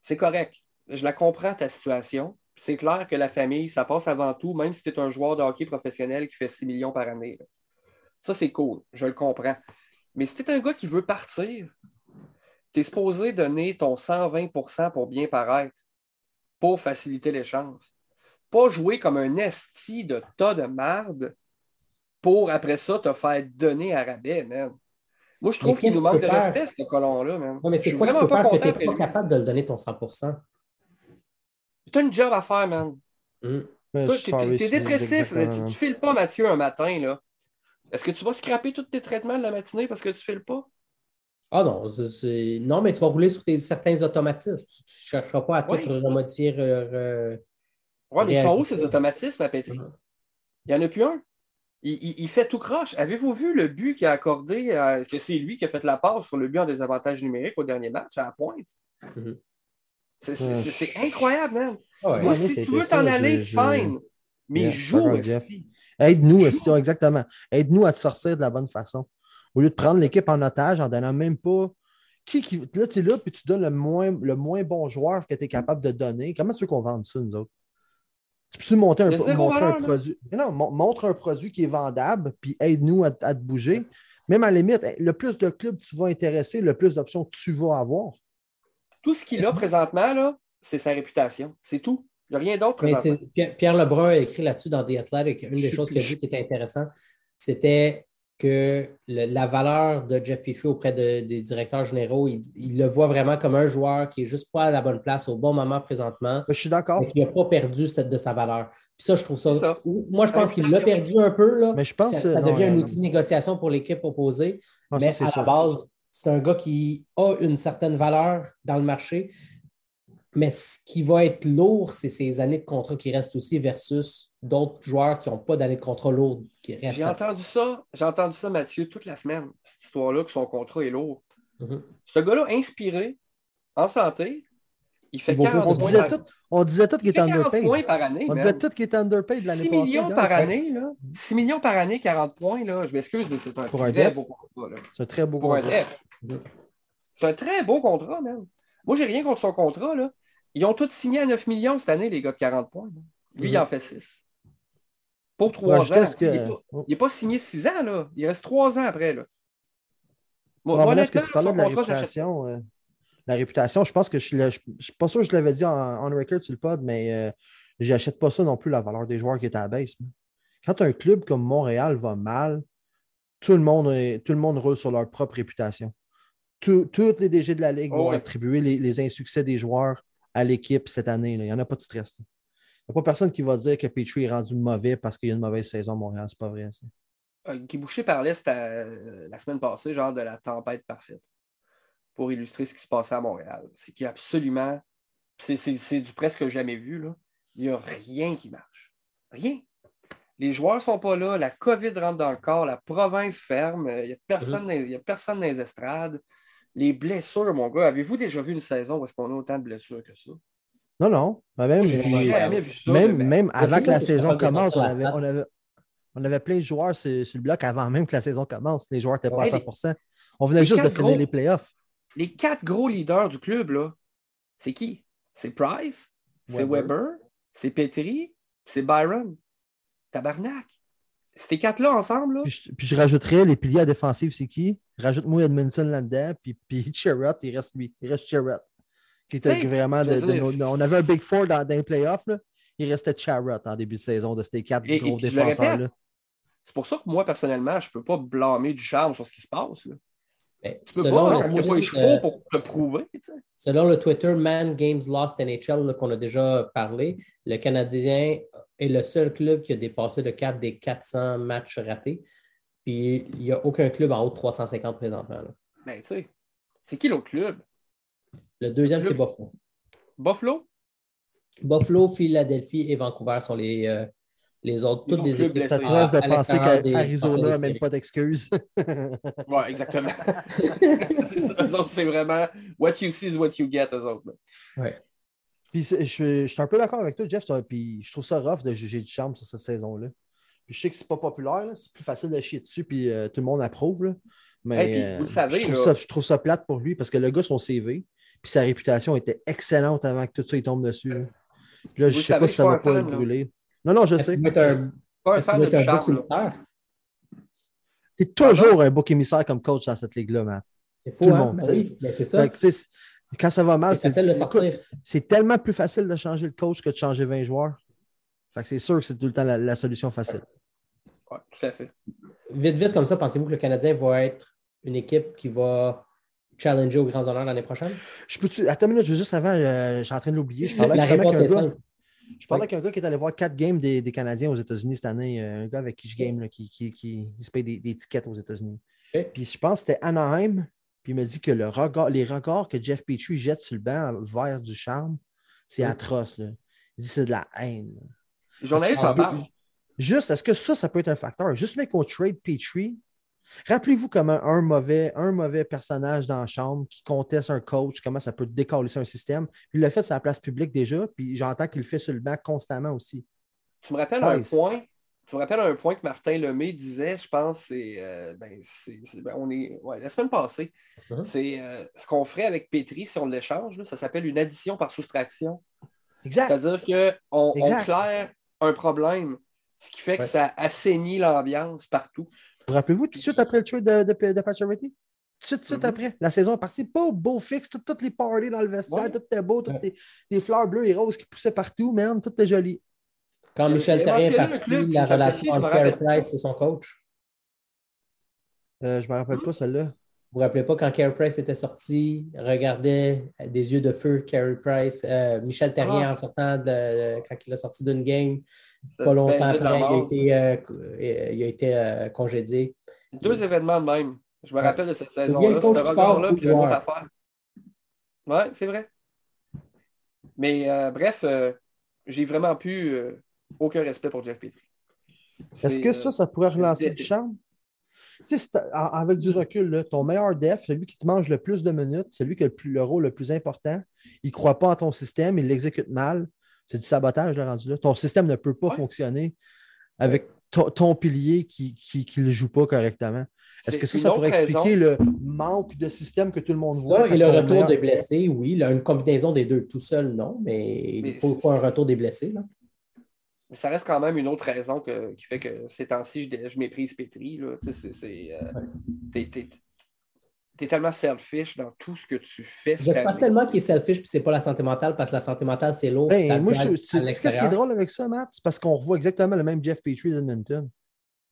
C'est correct. Je la comprends, ta situation c'est clair que la famille, ça passe avant tout, même si tu es un joueur de hockey professionnel qui fait 6 millions par année. Ça, c'est cool, je le comprends. Mais si tu es un gars qui veut partir, tu es supposé donner ton 120% pour bien paraître pour faciliter l'échange. Pas jouer comme un esti de tas de marde pour après ça te faire donner à rabais, man. Moi, je trouve qu'il nous manque de respect, ce colon-là, man. Non, mais c'est quoi peut faire que tu n'es pas capable de le donner ton 100% tu as une job à faire, man. Mm. Tu es, dépressif. tu ne files pas, Mathieu, un matin. là. Est-ce que tu vas scraper tous tes traitements de la matinée parce que tu ne files pas? Ah non, non, mais tu vas rouler sur certains automatismes. Tu ne chercheras pas à tout remodifier. oui, mais ils sont où ces automatismes à Petri? Mm. Il n'y en a plus un. Il, fait tout croche. Avez-vous vu le but qu'il a accordé, que c'est lui qui a fait la passe sur le but en désavantage numérique au dernier match à la pointe? Mm-hmm. C'est incroyable, man. Ah Moi, si tu veux t'en aller, fine. Mais joue Aide-nous, exactement. Aide-nous à te sortir de la bonne façon. Au lieu de prendre l'équipe en otage en donnant même pas. Qui, qui... Là, tu es là, puis tu donnes le moins, le moins bon joueur que tu es capable de donner. Comment tu veux qu'on vende ça, nous autres? Tu peux-tu monter un, montrer un produit? Non, montre un produit qui est vendable, puis aide-nous à, à, te bouger. Même à la limite, le plus de clubs tu vas intéresser, le plus d'options tu vas avoir. Tout ce qu'il a présentement, c'est sa réputation. C'est tout. Il n'y a rien d'autre. Pierre Lebrun a écrit là-dessus dans The Athletic. Une des choses qu'il a dit qui était intéressant, c'était que la valeur de Jeff Piffy auprès des directeurs généraux, il, le voit vraiment comme un joueur qui n'est juste pas à la bonne place au bon moment présentement. Je suis d'accord. Il n'a pas perdu de sa valeur. Puis ça, je trouve ça. Moi, je pense qu'il l'a perdu un peu. Là, mais je pense ça, devient un outil de négociation pour l'équipe opposée. mais à la base, c'est un gars qui a une certaine valeur dans le marché. Mais ce qui va être lourd, c'est ses années de contrat qui restent aussi versus d'autres joueurs qui n'ont pas d'années de contrat lourdes qui restent. J'ai entendu ça, j'ai entendu ça, Mathieu, toute la semaine, cette histoire-là, que son contrat est lourd. Mm-hmm. Ce gars-là, inspiré, en santé, il fait 40 on points. Disait tout, on disait tout qu'il était underpaid. points par année. On disait tout qu'il était underpaid l'année passée. 6 millions par année, là. 6 millions par année, 40 points, là. Je m'excuse, mais c'est un, Pour un très beau contrat. C'est un très beau Pour contrat. C'est un très beau contrat, même. Moi, j'ai rien contre son contrat, là. Ils ont tous signé à 9 millions cette année, les gars de 40 points. Lui, il mhm. en fait 6. Pour 3 ans. Il n'est pas, signé 6 ans, là. Il reste 3 ans après. Là. Moi, est-ce que tu parlais de la réputation? Euh, la réputation, je pense que je ne suis pas sûr que je l'avais dit en, record sur le pod, mais euh, j'achète pas ça non plus, la valeur des joueurs qui est à la base. Quand un club comme Montréal va mal, tout le monde, tout le monde roule sur leur propre réputation. Tous les DG de la Ligue vont attribuer les, insuccès des joueurs à l'équipe cette année. Il n'y en a pas de stress. Il n'y a pas personne qui va dire que Petrie est rendu mauvais parce qu'il y a une mauvaise saison à Montréal. C'est pas vrai. Ça. Euh, Guy Boucher parlait euh, la semaine passée, genre de la tempête parfaite, pour illustrer ce qui se passait à Montréal. C'est qu'il y a absolument, c'est du presque jamais vu, là. il n'y a rien qui marche. Rien. Les joueurs ne sont pas là, la COVID rentre dans le corps, la province ferme, il n'y a, personne, mhm. a personne dans les estrades. Les blessures, mon gars, avez-vous déjà vu une saison où est-ce qu'on a autant de blessures que ça? Non, non. Même, même, avant que la saison commence, on avait, on avait plein de joueurs sur, le bloc avant même que la saison commence. Les joueurs n'étaient pas à 100 On venait juste de finir les playoffs. Les quatre gros leaders du club, là, c'est qui? C'est Price, c'est Weber, c'est Petri, c'est Byron. Tabarnak. Ces quatre-là ensemble. Là? Puis, je, rajouterais les piliers défensifs, c'est qui? Rajoute-moi Edmondson là-dedans, puis, puis Cherrott, il reste lui. Il reste Cherrott. Qui était vraiment on avait un Big Four dans, dans les playoffs. Là il restait Charrot en début de saison de ces quatre gros défenseurs-là. C'est pour ça que moi, personnellement, je ne peux pas blâmer du charme sur ce qui se passe. Là. tu peux pas, le, pour te prouver. Selon le Twitter Man Games Lost NHL qu'on a déjà parlé, le Canadien est le seul club qui a dépassé le cap des 400 matchs ratés. Puis il n'y a aucun club en haut de 350 présentement. Ben, tu sais, c'est qui l'autre club? Le deuxième, c'est Buffalo. Buffalo? Buffalo, Philadelphie et Vancouver sont les, euh, les autres, toutes des équipes. C'est à de penser qu'Arizona n'a même pas d'excuses. oui, exactement. c'est vraiment what you see is what you get, eux autres. Ouais. Puis je, je, suis un peu d'accord avec toi, Jeff. Puis je trouve ça rough de juger du charme sur cette saison-là. Puis je sais que c'est pas populaire, c'est plus facile de chier dessus, puis euh, tout le monde approuve. Là. Mais vous le savez, je, trouve ça, je, trouve ça, plate pour lui parce que le gars, son CV, puis sa réputation était excellente avant que tout ça il tombe dessus. Là, je ne sais pas si ça va pas le brûler. Non, non, je sais. Pas un fan de émissaire? C'est toujours un bouc émissaire comme coach dans cette ligue-là, Matt. C'est fou, hein? Ben oui, ben c'est ça. Quand ça va mal, c'est tellement plus facile de changer le coach que de changer 20 joueurs. Fait que c'est sûr que c'est tout le temps la, solution facile. Oui, tout à fait. Vite, vite, comme ça, pensez-vous que le Canadien va être une équipe qui va challenger aux grands honneurs l'année prochaine? Je peux Attends une minute, je juste avant, euh, je suis en train de l'oublier. Je parlais avec un gars. Je parlais avec un gars qui est allé voir quatre games des, des Canadiens aux États-Unis cette année, euh, un gars avec qui je game, qui, qui, qui, se paye des, des, tickets aux États-Unis. Puis je pense que c'était Anaheim, puis il m'a dit que le regard, les regards que Jeff Petrie jette sur le banc vers du charme, c'est atroce. Là. Il dit que c'est de la haine. J'en ai parle. Juste, est-ce que ça, ça peut être un facteur? Juste mais qu'on trade Petrie, Rappelez-vous comment un mauvais, un mauvais personnage dans la chambre qui conteste un coach, comment ça peut décoller un système. Puis il l'a fait sur la place publique déjà, puis j'entends qu'il le fait sur le banc constamment aussi. Tu me rappelles un point. Tu me rappelles un point que Martin Lemay disait, je pense, c'est, euh, ben, ben, on est, la semaine passée, uh-huh. c'est euh, ce qu'on ferait avec Petri si on l'échange, ça s'appelle une addition par soustraction. Exact. C'est-à-dire qu'on on claire un problème, ce qui fait que ça assainit l'ambiance partout. Vous rappelez-vous tout de suite après le trade de, de, de, Tout de suite, mm-hmm. après. La saison est partie. Beau, beau fixe, toutes les parties dans le vestiaire, tout était beau, toutes les, fleurs bleues et roses qui poussaient partout, man, tout était joli. Quand Michel Terrien est parti, la relation entre Carey Price et son coach. Euh, je ne me rappelle pas celle-là. Vous vous rappelez pas quand Carey Price était sorti, regardait des yeux de feu Carey Price, euh, Michel Terrien ah. en sortant de, quand il a sorti d'une game, pas longtemps après, il a été, euh, il a été euh, congédié. Deux événements de même. Je me rappelle de cette saison-là. Ce regard-là, puis une affaire. Oui, c'est vrai. Mais euh, bref, j'ai vraiment plus aucun respect pour Jeff Petrie. Est-ce que ça, ça pourrait relancer du charme? Tu sais, avec du recul, ton meilleur def, celui qui te mange le plus de minutes, celui qui a le, plus, le rôle le plus important, il ne croit pas en ton système, il l'exécute mal. C'est du sabotage, le rendu là. Ton système ne peut pas fonctionner avec ton, pilier qui ne le joue pas correctement. Est-ce que ça, ça pourrait expliquer le manque de système que tout le monde voit? et le retour des blessés, oui. Il a une combinaison des deux. Tout seul, non, mais, il faut, un retour des blessés. Là. Ça reste quand même une autre raison qui fait que ces temps-ci, je, méprise Petri. C'est, euh, tu es tellement selfish dans tout ce que tu fais. J'espère tellement qu'il est selfish puis c'est pas la santé mentale parce que la santé mentale, c'est lourd. Ben, moi, je, ce qui est drôle avec ça, Matt? C'est parce qu'on revoit exactement le même Jeff Petrie d'Edmonton.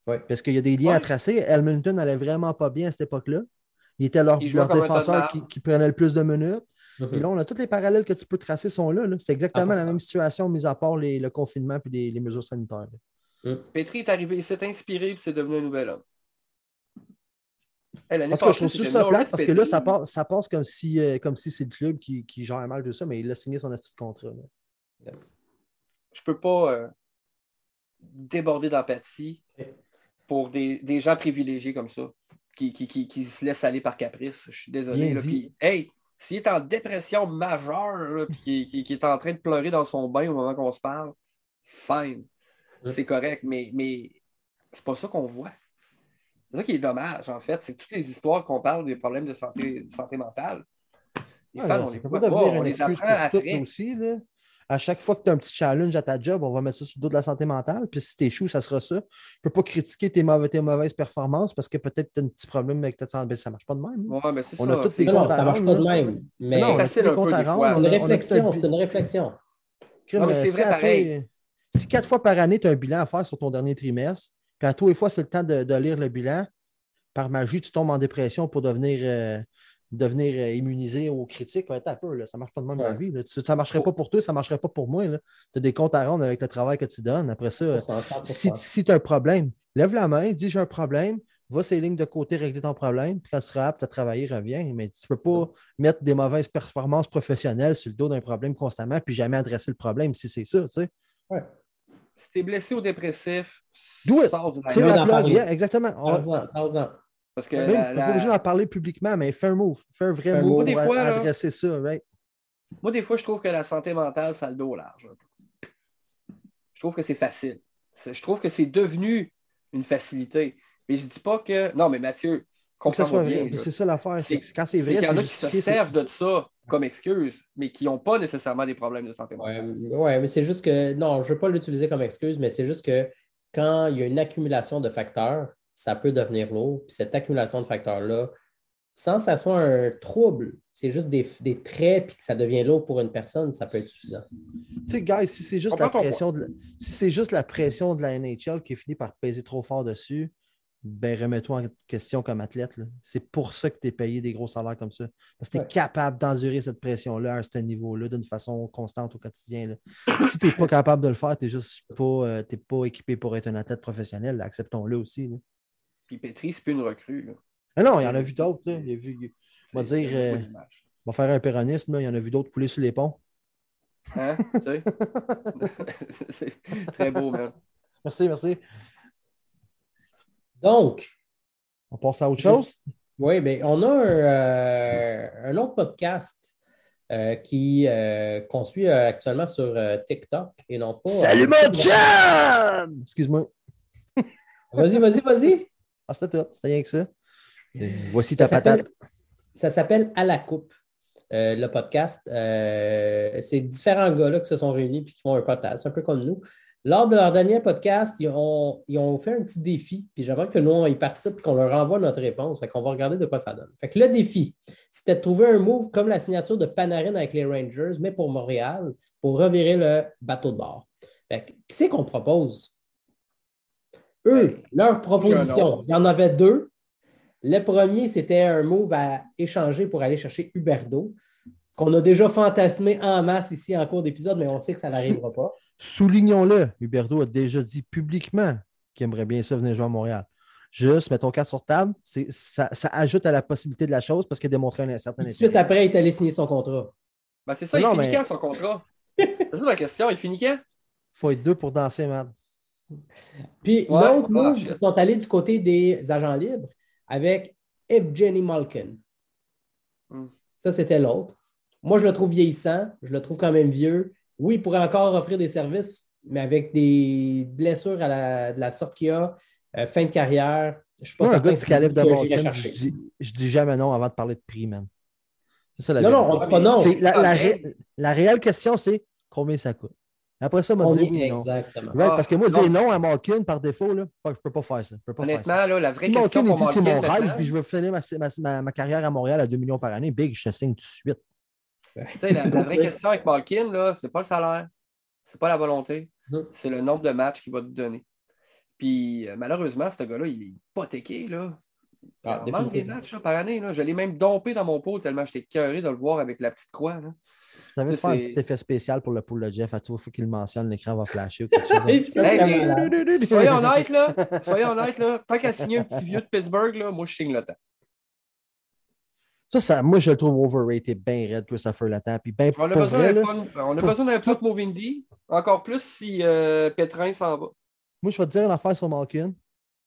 Ouais. Parce qu'il y a des liens à tracer. Edmonton n'allait vraiment pas bien à cette époque-là. Il était leur, défenseur qui, prenait le plus de minutes. Et là, on a tous les parallèles que tu peux tracer sont là. C'est exactement la même situation, mis à part le confinement et les, mesures sanitaires. Mm. Petri est arrivé, il s'est inspiré et c'est devenu un nouvel homme. parce que je trouve juste ça place parce que là, ça passe, ça passe comme si, euh, si c'est le club qui, qui, gère mal de ça, mais il a signé son astuce de contrat. Je Je peux pas euh, déborder d'empathie pour des, gens privilégiés comme ça, qui, qui, se laissent aller par caprice. Je suis désolé. hey, s'il est en dépression majeure, puis qui, est en train de pleurer dans son bain au moment qu'on se parle, fine. C'est correct, mais, mais c'est pas ça qu'on voit. C'est ça qui est dommage, en fait. C'est toutes les histoires qu'on parle des problèmes de santé, de santé mentale. Les on les pas. On les apprend. Aussi, là à chaque fois que tu as un petit challenge à ta job, on va mettre ça sur le dos de la santé mentale. Puis si tu échoues, ça sera ça. Tu ne peux pas critiquer tes, mauvaises performances parce que peut-être tu as un petit problème avec ta santé. Ça ne marche pas de même. Ouais, mais on a toutes les comptes ça ne marche pas de même. Mais non, on a comptes à rendre. Une réflexion, c'est une réflexion. Non, mais c'est vrai pareil. Si quatre fois par année, tu as un bilan à faire sur ton dernier trimestre, puis à tous les fois, c'est le temps de, lire le bilan, par magie, tu tombes en dépression pour devenir. Euh, devenir euh, immunisé aux critiques, un peu, là, ça ne marche pas de même dans la vie. Ça ne marcherait pas pour toi, ça ne marcherait pas pour moi. Tu as des comptes à rendre avec le travail que tu donnes. Après ça, si, tu as un problème, lève la main, dis j'ai un problème, va ces lignes de côté, régler ton problème, puis quand tu seras apte à travailler, reviens. Mais tu ne peux pas mettre des mauvaises performances professionnelles sur le dos d'un problème constamment, puis jamais adresser le problème si c'est ça. Tu sais. Si tu es blessé ou dépressif, sors du la exactement. Parce que. Même, pas obligé d'en parler publiquement, mais fais un move. Fais un vrai move pour adresser ça, Moi, des fois, je trouve que la santé mentale, ça a le dos large. Je trouve que c'est facile. Je trouve que c'est devenu une facilité. Mais je dis pas que. Non, mais Mathieu, comprends bien. C'est ça l'affaire. Quand c'est vrai, il y en a qui se servent de ça comme excuse, mais qui n'ont pas nécessairement des problèmes de santé mentale. Oui, ouais, mais c'est juste que. Non, je ne veux pas l'utiliser comme excuse, mais c'est juste que quand il y a une accumulation de facteurs, ça peut devenir lourd. Puis cette accumulation de facteurs-là, sans que ça soit un trouble, c'est juste des, traits puis que ça devient lourd pour une personne, ça peut être suffisant. Tu sais, guys, si c'est juste, la pression de, si c'est juste la pression de la NHL qui finit par peser trop fort dessus, ben remets-toi en question comme athlète. C'est pour ça que tu es payé des gros salaires comme ça. Parce que tu es capable d'endurer cette pression-là à ce niveau-là d'une façon constante au quotidien. si tu n'es pas capable de le faire, tu n'es juste pas, euh, pas équipé pour être un athlète professionnel. Acceptons-le aussi. Puis Petri, c'est plus une recrue. Ah non, il y en a vu d'autres. Il a vu, on va dire, euh, on va faire un péronisme, il y en a vu d'autres couler sur les ponts. Hein? Tu sais? c'est très beau, man. Merci, merci. Donc. On passe à autre chose? Oui, bien, on a un, euh, un autre podcast euh, qui qu'on suit actuellement sur TikTok et non pas. Salut mon chum! Excuse-moi. Vas-y, vas-y, vas-y. Ah, c'était tout. C'était rien que ça. voici ta patate. Ça s'appelle À la coupe. Euh, le podcast. Euh, c'est différents gars-là qui se sont réunis et qui font un podcast, un peu comme nous. Lors de leur dernier podcast, ils ont, fait un petit défi. Puis j'aimerais que nous, on y participe et qu'on leur envoie notre réponse. Fait qu'on va regarder de quoi ça donne. Fait que le défi, c'était de trouver un move comme la signature de Panarin avec les Rangers, mais pour Montréal, pour revirer le bateau de bord. Fait que, qui c'est qu'on propose? Eux, leur proposition, il y en avait deux. Le premier, c'était un move à échanger pour aller chercher Huberdo, qu'on a déjà fantasmé en masse ici en cours d'épisode, mais on sait que ça n'arrivera pas. Soulignons-le, Huberdo a déjà dit publiquement qu'il aimerait bien ça venir jouer à Montréal. Juste, mettons carte sur table, ça, ça, ajoute à la possibilité de la chose parce qu'il a démontré un certain Tout de suite après, il est allé signer son contrat. Ben, c'est ça, il finit quand son contrat? c'est ça la question, il finit quand? Il faut être deux pour danser, man. Puis l'autre move, ils sont allés du côté des agents libres avec Evgeny Malkin. Hmm. Ça, c'était l'autre. Moi, je le trouve vieillissant. Je le trouve quand même vieux. Oui, il pourrait encore offrir des services, mais avec des blessures à la, de la sorte qu'il a, euh, fin de carrière, je suis pas un gars du calibre de Malkin, je, dis, je dis jamais non avant de parler de prix, man. C'est ça la Non, non, on dit pas non. La, la, réelle question, c'est combien ça coûte? Après ça, on m'a dit oui, non. Exactement? parce que moi, dire non à Malkin par défaut, là, je ne peux pas faire ça. Honnêtement, Là, la vraie question Malkin, dit c'est mon rêve, puis je veux finir ma, ma, ma, carrière à Montréal à 2 millions par année. Big, je te signe tout de suite. la, la vraie question avec Malkin, ce n'est pas le salaire, ce n'est pas la volonté, c'est le nombre de matchs qu'il va te donner. Puis euh, malheureusement, ce gars-là, il est hypothéqué. Là. Ah, il manque des matchs par année. Là. Je l'ai même dompé dans mon pot tellement j'étais cœuré de le voir avec la petite croix. Là. J'avais fait un petit effet spécial pour le pool de Jeff. À tout, il faut qu'il le mentionne, l'écran va flasher ou quelque chose. soyez honnête, là. Soyez honnête, là. Tant qu'à signer un petit vieux de Pittsburgh, là, moi, je signe le temps. Ça, ça, moi, je le trouve overrated, bien raide, Christopher Latam. Puis ben, on a besoin d'un plot Movindi, encore plus si euh, Petrin s'en va. Moi, je vais te dire une affaire sur Malkin.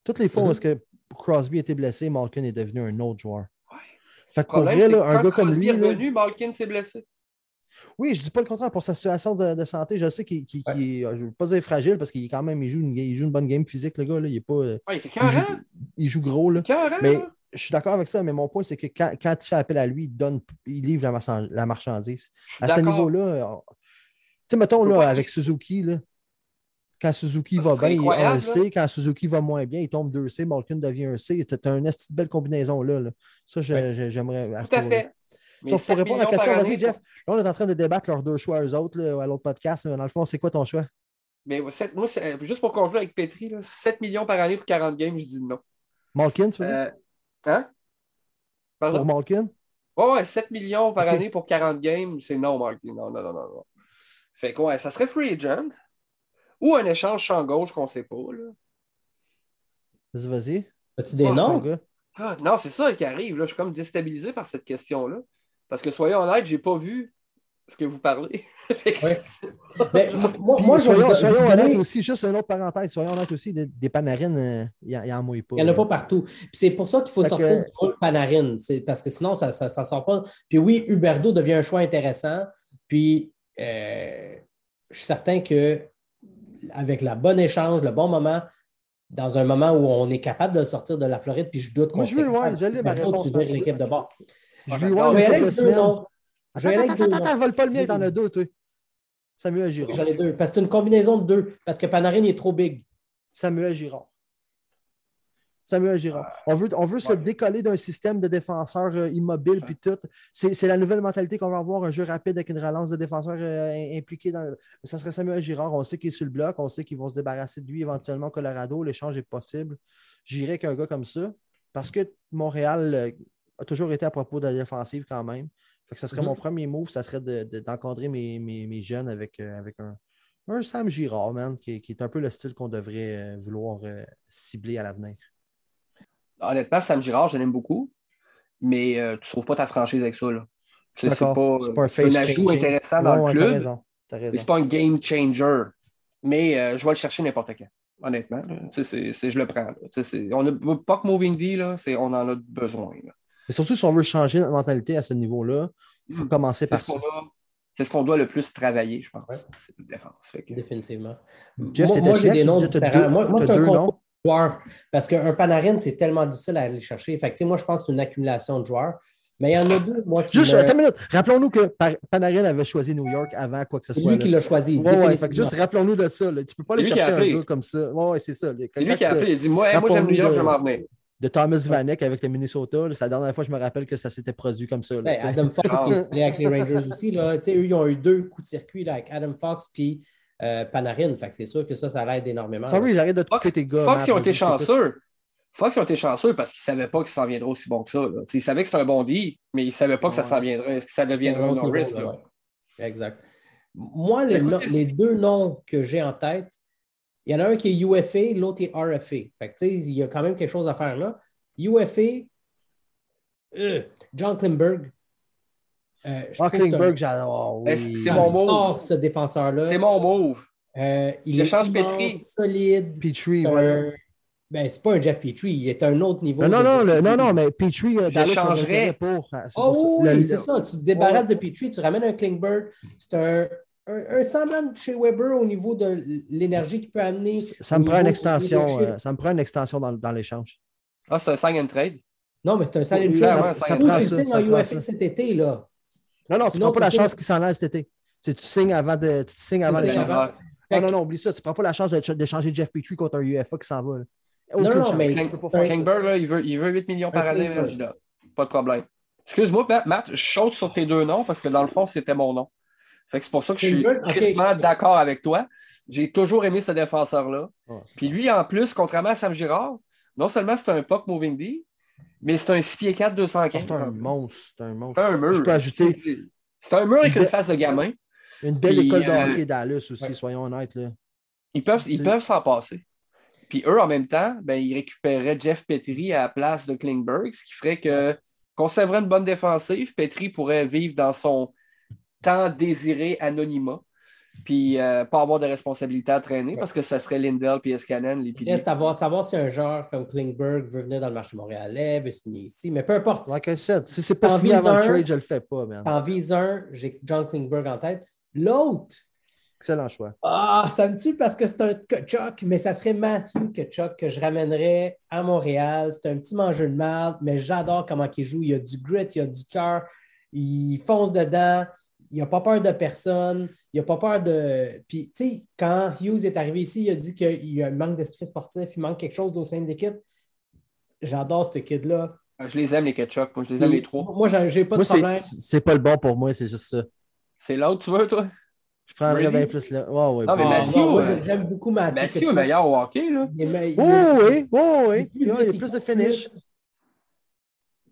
Toutes les fois où mm-hmm. que Crosby était blessé, Malkin est devenu un autre joueur. Ouais. Fait que pour vrai, là, un gars comme lui. Est revenu, Malkin s'est blessé. Oui, je ne dis pas le contraire pour sa situation de, santé. Je sais qu'il est, je ne veux pas dire fragile parce qu'il quand même il joue, une, il joue une bonne game physique, le gars. Là. Il, est pas, ouais, il, il, joue, il, joue, gros. Là. mais je suis d'accord avec ça, mais mon point, c'est que quand, quand, tu fais appel à lui, il, donne, il livre la, la marchandise. À ce niveau-là, tu sais, mettons là, avec Suzuki, là, quand Suzuki va bien, il est 1 C. Quand Suzuki va moins bien, il tombe 2C. Malkin devient un C. Tu as une belle combinaison là. là. Ça, j'aimerais. Tout à fait. Sauf pour répondre à la question, vas-y, Jeff. Là, on est en train de débattre leurs deux choix, eux autres, là, à l'autre podcast. Mais dans le fond, c'est quoi ton choix? Mais moi, juste pour conclure avec Petri, 7 millions par année pour 40 games, je dis non. Malkin, tu veux dire? Euh, hein? Pour Malkin? Ouais, ouais, 7 millions par année pour 40 games, c'est non, Malkin. Non, non, non, non. Fait quoi, ça serait free agent. Ou un échange champ gauche qu'on ne sait pas. Là. Vas-y, vas-y. As-tu des noms? Ah, non, c'est ça qui arrive. Là. Je suis comme déstabilisé par cette question-là. Parce que soyons honnêtes, je n'ai pas vu ce que vous parlez. Mais, moi, soyons, soyons honnêtes aussi, juste une autre parenthèse, soyons honnêtes aussi, des, des panarines, il n'y en a pas. Il n'y en a pas partout. c'est pour ça qu'il faut sortir du du panarine, parce que sinon, ça ne sort pas. Puis oui, Huberdo devient un choix intéressant. Puis euh, je suis certain que avec la bonne échange, le bon moment, dans un moment où on est capable de le sortir de la Floride, puis je doute qu'on je veux voir, je l'ai ma réponse. l'équipe de bord. Je veux voir une deux noms. Attends, vole pas le mien dans le dos, toi. Samuel Girard. J'en ai deux. Parce que c'est une combinaison de deux. Parce que Panarin est trop big. Samuel Girard. Samuel Girard. On veut, on veut se décoller d'un système de défenseurs euh, immobiles puis tout. C'est la nouvelle mentalité qu'on va avoir, un jeu rapide avec une relance de défenseurs euh, impliqués dans. Ça serait Samuel Girard. On sait qu'il est sur le bloc. On sait qu'ils vont se débarrasser de lui éventuellement au Colorado. L'échange est possible. J'irai qu'un gars comme ça. Parce que Montréal euh, a toujours été à propos de la défensive quand même. Fait que ça serait mon mm-hmm. premier move, ça serait d'encadrer mes, jeunes avec, avec un, Sam Girard, man, qui, est un peu le style qu'on devrait vouloir cibler à l'avenir. Honnêtement, Sam Girard, je l'aime beaucoup, mais euh, tu ne sauves pas ta franchise avec ça. C'est pas, pas, un, ajout intéressant dans le club. C'est pas un game changer. Mais euh, je vais le chercher n'importe quand. Honnêtement. je le prends. On n'a pas que Moving D, là, on en a besoin. Mais surtout si on veut changer notre mentalité à ce niveau-là, il faut hmm. commencer par ça. C'est ce qu'on doit le plus travailler, je pense. C'est la défense. Définitivement. moi, j'ai des noms différents. Moi, moi c'est un joueurs. Parce qu'un Panarin, c'est tellement difficile à aller chercher. Fait moi, je pense que c'est une accumulation de joueurs. Mais il y en a deux, moi, qui. Juste, attends une minute. Rappelons-nous que Panarin avait choisi New York avant quoi que ce soit. C'est lui qui l'a choisi. Ouais, ouais, fait juste rappelons-nous de ça. Tu Tu peux pas aller chercher un gars comme ça. Ouais, ouais c'est ça. C'est lui qui a appelé. Il dit Moi, moi j'aime New York, je vais m'en venir de Thomas Vanek avec le Minnesota. C'est la dernière fois que je me rappelle que ça s'était produit comme ça. Ben, Adam Fox qui est avec les Rangers aussi. Là. Eux, ils ont eu deux coups de circuit là, avec Adam Fox puis euh, Panarin. Fait c'est sûr que ça, ça l'aide énormément. Ça, oui, j'arrête de trouver tes gars. Fox, ils ont été chanceux. Fox, ils ont été chanceux parce qu'ils ne savaient pas que ça s'en viendrait aussi bon que ça. Ils savaient que c'était un bon deal, mais ils ne savaient pas que ça s'en viendrait, que ça deviendrait un Norris. Exact. Moi, les, deux noms que j'ai en tête, il y en a un qui est UFA, l'autre est RFA. Fait que, il y a quand même quelque chose à faire là. UFA, euh, John Klimberg, euh, j'adore. C'est mon move. ce défenseur-là. C'est mon move. Euh, il est solide. Petrie, ouais. Ben, c'est pas un Jeff Petrie, il est à un autre niveau. Non, non, non, non, mais Petrie, euh, je changerais pour. Oh, oui, c'est ça. Tu te débarrasses de Petrie, tu ramènes un Klingberg. C'est un, un, semblant de chez Weber au niveau de l'énergie qu'il peut amener. Ça me prend une extension, euh, ça me prend une extension dans, dans l'échange. Ah, c'est un sign and trade? Non, mais c'est un sign and trade. ça, prend tu signes en UFA cet été, là. Non, non, tu ne prends pas la chance qu'il s'en aille cet été. Tu, signes avant, de, tu signes avant l'échange. Non, non, non, oublie ça. Tu ne prends pas la chance d'échanger Jeff Petrie contre un UFA qui s'en va. Non, non, mais. Kingberg, là, il, veut, il veut 8 millions par année. Pas de problème. Excuse-moi, Matt, je saute sur tes deux noms parce que dans le fond, c'était mon nom. Fait que c'est pour ça que je suis tristement d'accord avec toi. J'ai toujours aimé ce défenseur-là. Ah, Puis lui, en plus, contrairement à Sam Girard, non seulement c'est un puck moving D, mais c'est un 6 pieds 4 215. C'est un monstre. C'est un monstre. C'est un mur. Je peux ajouter. C'est un mur avec une, face de gamin. Une belle école de euh, hockey Dallas aussi, soyons honnêtes. Là. Ils peuvent ils peuvent s'en passer. Puis eux, en même temps, ben, ils récupéraient Jeff Petrie à la place de Klingberg, ce qui ferait que conserverait une bonne défensive. Petrie pourrait vivre dans son tant désiré anonymat, puis euh, pas avoir de responsabilité à traîner parce que ça serait Lindell puis Escanen. Les Reste à voir, savoir si un joueur comme Klingberg veut venir dans le marché montréalais, veut signer ici, mais peu importe. Like si c'est pas signé avant le trade, je le fais pas. En vise un, j'ai John Klingberg en tête. L'autre, Excellent choix. Ah, ça me tue parce que c'est un Kachuk, mais ça serait Matthew Kachuk que je ramènerais à Montréal. C'est un petit mangeur de mal, mais j'adore comment il joue. Il a du grit, il a du cœur, il fonce dedans, il n'a pas peur de personne, il n'a pas peur de. Puis, tu sais, quand Hughes est arrivé ici, il a dit qu'il y a un manque d'esprit sportif, il manque quelque chose au sein de l'équipe. J'adore ce kid-là. Ah, je les aime, les Kachuk. Moi, je les aime, les trois. Moi, j'ai pas de problème. C'est pas le bon pour moi, c'est juste ça. C'est l'autre, tu veux, toi? Je prendrais bien plus là. Ouais, ouais, non, mais Matthew, euh, j'aime beaucoup Matthew. Matthew est meilleur au hockey. Là. Il est, oui, oui, oui. Il, y a plus de finish.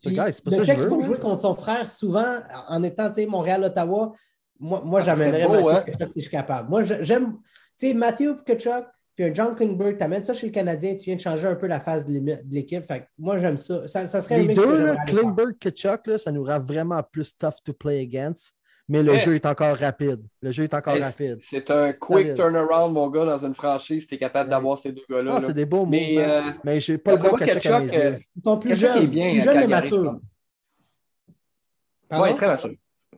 Puis, ça veux. Pour jouer contre son frère, souvent, en étant Montréal-Ottawa, moi, moi j'amènerais Matthew hein? Si je suis capable. Moi, j'aime, tu sais, Matthew Kachuk, puis un John Klingberg, tu amènes ça chez le Canadien, tu viens de changer un peu la phase de l'équipe. Fait moi, j'aime ça. ça. ça. serait Les deux, Klingberg, Kachuk, ça nous rend vraiment plus tough to play against mais le jeu est encore rapide. Le jeu est encore rapide. C'est un quick turnaround, mon gars, dans une franchise. Tu es capable d'avoir ces deux gars-là. Ah, c'est des beaux mais, mouvements. Euh, mais j'ai pas le bon catch à mes yeux. Ils sont plus jeunes. Bien plus jeunes et matures. Oui, très mature.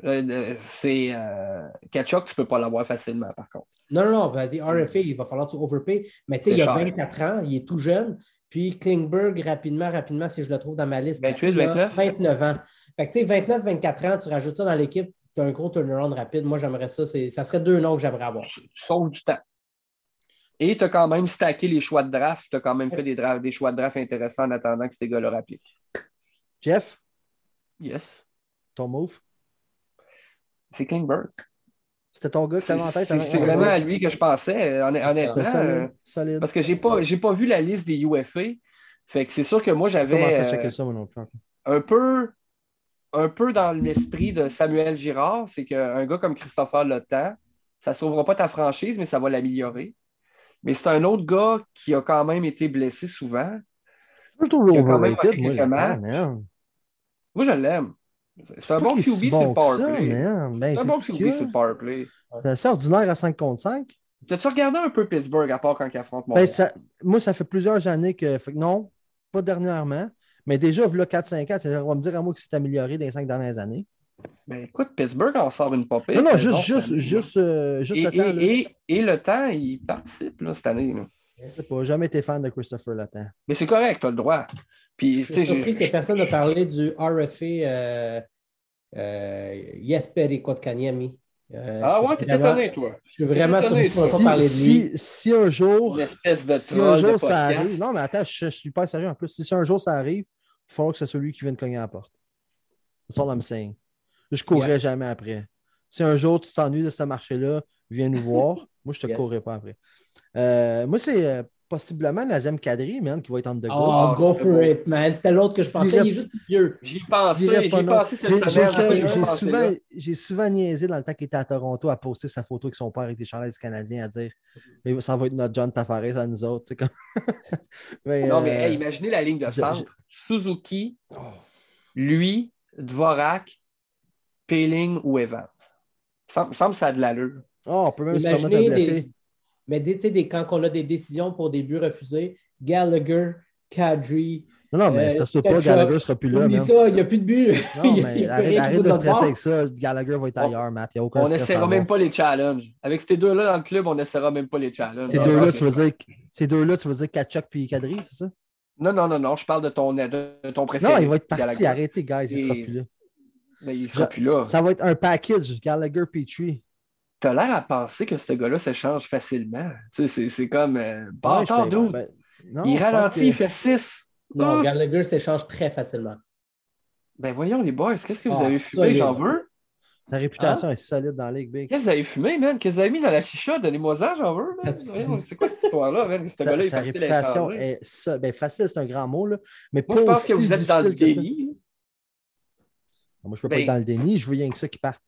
Euh, euh, c'est euh, Kachuk, tu ne peux pas l'avoir facilement, par contre. Non, non, non, vas-y, RFA, il va falloir que tu overpay. Mais tu sais, il a 24 ans, il est tout jeune. Puis Klingberg, rapidement, rapidement, si je le trouve dans ma liste, 28, 29. 29 ans. Fait que tu sais, 29, 24 ans, tu rajoutes ça dans l'équipe, tu as un gros turnaround rapide. Moi, j'aimerais ça. Ça serait deux noms que j'aimerais avoir. Sauves du temps. Et tu as quand même stacké les choix de draft. Tu as quand même fait des, des choix de draft intéressants en attendant que ces gars-là rappliquent. Jeff? Yes. Ton move? C'est Klingberg. C'était ton gars que tu avais en tête? C'est vraiment à lui que je pensais, honnêtement. Euh, parce que je n'ai pas, pas vu la liste des UFA. Fait que c'est sûr que moi, j'avais. Euh, un peu un peu dans l'esprit de Samuel Girard, c'est qu'un gars comme Christopher Lotan, ça ne sauvera pas ta franchise, mais ça va l'améliorer. Mais c'est un autre gars qui a quand même été blessé souvent. Je trouve overrated, moi, moi, je l'aime. C'est un bon QB sur le powerplay. Ben, c'est un bon QB sur le powerplay. C'est ordinaire à 5 contre 5. T'as-tu regardé un peu Pittsburgh à part quand il affronte ben, ça, Moi, ça fait plusieurs années que. non, pas dernièrement. Mais déjà, là, 4-5 ans, on va me dire à moi que c'est amélioré dans les 5 dernières années. Ben écoute, Pittsburgh en sort une popée. Non, non, juste, juste, juste, euh, juste et, le temps. Et, et, le temps, il participe là, cette année. Là. Je n'ai jamais été fan de Christopher Letang. Mais c'est correct, tu as le droit. Puis, je suis surpris que personne n'a parlé du RFA euh, euh, Yesperi Kotkaniemi. Euh, ah ouais, t'es étonné, toi. Je suis vraiment pas parler de lui. Si, un jour. Une espèce de si un jour ça arrive. Non, mais attends, je, ne suis pas sérieux en plus. Si un jour ça arrive, il faut que c'est celui qui vient de cogner à la porte. C'est I'm saying. Je ne courrais jamais après. Si un jour tu t'ennuies de ce marché-là, viens nous voir. Moi, je ne te courrai pas après. Euh, moi, c'est euh, possiblement Nazem Kadri, man, qui va être en dehors. Oh, go for it, man. C'était l'autre que je pensais. Il est juste vieux. J'y pensais. J'ai pensé cette J'ai souvent, souvent niaisé dans le temps qu'il était à Toronto à poster sa photo avec son père avec des chandails du Canadien à dire ça va être notre John Tavares à nous autres. Comme... mais, non, mais euh, imaginez la ligne de centre. Suzuki, lui, Dvorak, Peeling ou Evans. Ça me semble que ça a de l'allure. Oh, on peut même se permettre de blesser. Mais des, des, quand on a des décisions pour des buts refusés, Gallagher, Kadri, Non, mais ça se peut pas, Gallagher ne sera plus là. Oublie ça, il n'y a plus de but. Non, mais arrête, de stresser avec ça. Gallagher va être ailleurs, Matt. Il a aucun On n'essaiera même pas les challenges. Avec ces deux-là dans le club, on n'essaiera même pas les challenges. Ces deux-là, tu veux dire, ces deux-là, tu veux dire Kachuk puis Kadri, c'est ça? Non, non, non, non, je parle de ton, de ton préféré. Non, il va être parti. Arrêtez, guys, il ne sera plus là. Mais il ne sera plus là. Ça va être un package, Gallagher Petrie. T'as l'air à penser que ce gars-là s'échange facilement. Tu sais, c'est comme. Euh, bâtard d'où? Ben, il ralentit, il fait 6. Non, ah! Gallagher s'échange très facilement. Ben voyons, les boys, qu'est-ce que vous ah, avez fumé, j'en veux? Sa réputation hein? est solide dans la Ligue Big. Qu'est-ce que vous avez fumé, man? Qu'est-ce que vous avez mis dans la chicha? Donnez-moi ça, j'en veux, man. C'est quoi cette histoire-là, man? Ce gars-là est facile réputation est ça. Ben, facile, c'est un grand mot, là. Mais Moi, je pense que vous êtes dans le déni. Moi, je peux pas ben être dans le déni, je veux rien que ça qui parte.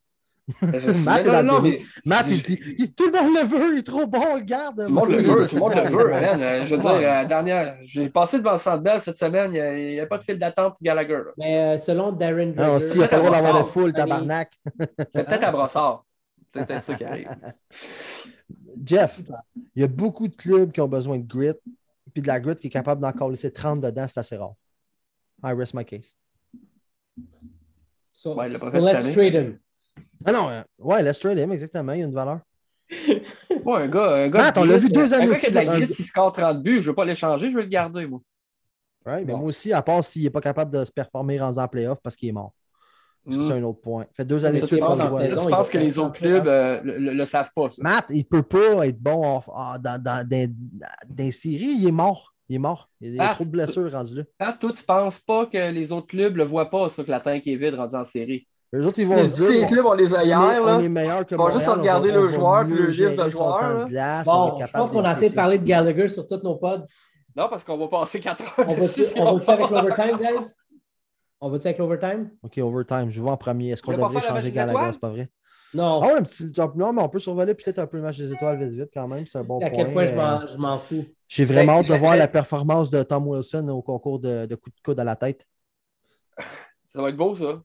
Matt, non, non, mais... Matt il dit Tout le monde le veut, il est trop bon, regarde. Tout le monde le veut, tout le monde le veut. Man. Euh, je veux dire, la dernière, j'ai passé devant le centre Bell cette semaine, il n'y a, pas de file d'attente pour Gallagher. Mais euh, selon Darren Non, si, il n'y a pas le droit d'avoir de foule, tabarnak. C'est peut-être à Brossard. C'est peut-être ça qui arrive. Jeff, il y a beaucoup de clubs qui ont besoin de grit, puis de la grit qui est capable d'en laisser 30 dedans, c'est assez rare. I rest my case. So, ouais, so let's trade him. Ah non, euh, ouais, let's trade him, exactement. Il y a une valeur. ouais, un gars. Un gars Matt, on l'a vu deux années. Un gars qui a de la qui score 30 buts, je ne veux pas l'échanger, je veux le garder, moi. Ouais, mais moi aussi, à part s'il n'est pas capable de se performer rendu en playoff parce qu'il est mort. C'est mm. un autre point. fait deux années de suite qu'on le voit. Je pense que les autres clubs euh, le, le, savent pas. Ça. Matt, il ne peut pas être bon en, en, dans, dans, dans, dans, séries. Il est mort. Il est mort. Il y a trop de blessures rendues là. Ah, toi, tu ne penses pas que les autres clubs ne le voient pas, ça, que la tank est vide rendu en série? Les autres, ils vont se dire. Les clubs, on les a hier. On est meilleurs que Ils vont juste regarder le joueur puis le gif de joueur. Bon, je pense qu'on a assez de parler de Gallagher sur tous nos pods. Non, parce qu'on va passer 4 heures. On va-tu avec l'overtime, guys? On va-tu avec l'overtime? OK, overtime. Je vais en premier. Est-ce qu'on devrait changer Gallagher? C'est pas vrai? Non. Ah ouais, un petit... non, mais on peut survoler peut-être un peu le match des étoiles vite vite quand même. C'est un bon point. À quel point je m'en fous? J'ai vraiment hâte de voir la performance de Tom Wilson au concours de, de coups de coude à la tête. Ça va être beau, ça.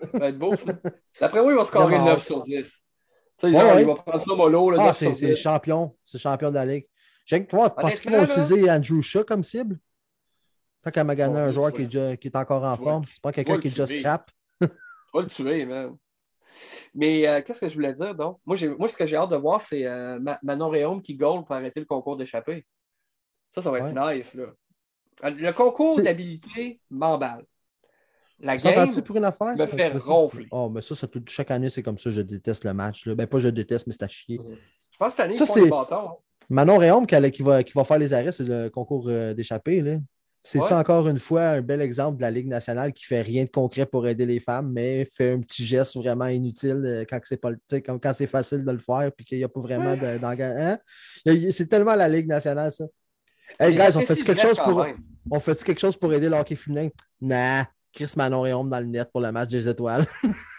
Ça va être beau, ça. D'après moi, il va scorer 9 sur 10. Tu sais, genre, il va prendre ça mollo. Là, ah, c'est champion. C'est champion de la Ligue. J'ai toi, parce qu'ils vont utiliser Andrew Shaw comme cible. Tant qu'à gagné un joueur qui est, déjà, qui est, encore en forme. C'est pas quelqu'un qui est just crap. Tu vas le tuer, man. Mais euh, qu'est-ce que je voulais dire, donc? Moi, moi ce que j'ai hâte de voir, c'est euh, Manon Réaume qui goal pour arrêter le concours d'échappée. Ça, ça va être nice, là. Le concours d'habilité m'emballe. La game pour une affaire, me fait ronfler. Oh, mais ça, ça chaque année, c'est comme ça. Je déteste le match. Là. Ben, pas je déteste, mais c'est à chier. Je pense que cette année, ça, c'est Manon Réaume qui, qui, va, qui va faire les arrêts sur le concours euh, d'échappée. C'est ça encore une fois un bel exemple de la Ligue nationale qui fait rien de concret pour aider les femmes, mais fait un petit geste vraiment inutile euh, quand c'est pas quand, quand c'est facile de le faire et qu'il n'y a pas vraiment d'engagement. Hein? C'est tellement la Ligue nationale, ça. Hey guys, on fait quelque chose pour. On fait quelque chose pour aider le hockey féminin? Nah. Chris Manon et Homme dans le net pour le match des étoiles.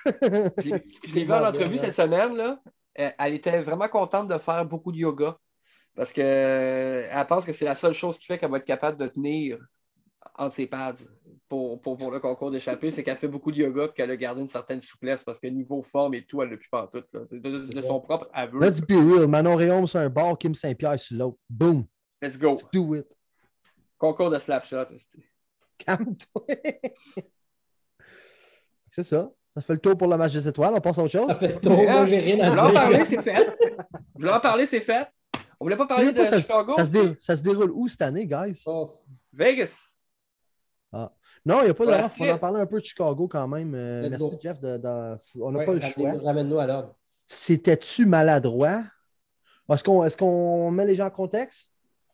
Je l'ai vu en entrevue cette semaine, là, elle était vraiment contente de faire beaucoup de yoga parce qu'elle pense que c'est la seule chose qui fait qu'elle va être capable de tenir entre ses pads pour, pour, pour le concours d'échappée, c'est qu'elle fait beaucoup de yoga et qu'elle a gardé une certaine souplesse parce que niveau forme et tout, elle l'a plus pas tout. De, de, son propre aveu. Let's be real. Manon Réaume sur un bord, Kim Saint-Pierre sur l'autre. Boom. Let's go. Let's do it. Concours de slapshot. Calme-toi. c'est ça. Ça fait le tour pour le match des étoiles. On passe à autre chose? Ça fait le tour. Moi, j'ai rien à dire. Je voulais en parler, c'est fait. Je voulais en parler, c'est fait. On voulait pas parler de Chicago. Ça se, ça se, déroule où cette année, guys? Oh. Vegas. Ah. Non, il n'y a pas de Il faut en parler un peu de Chicago quand même. Euh, merci, Jeff. De, de... On n'a pas le choix. Ramène-nous à l'ordre. C'était-tu maladroit? Est-ce qu'on est qu met les gens en contexte?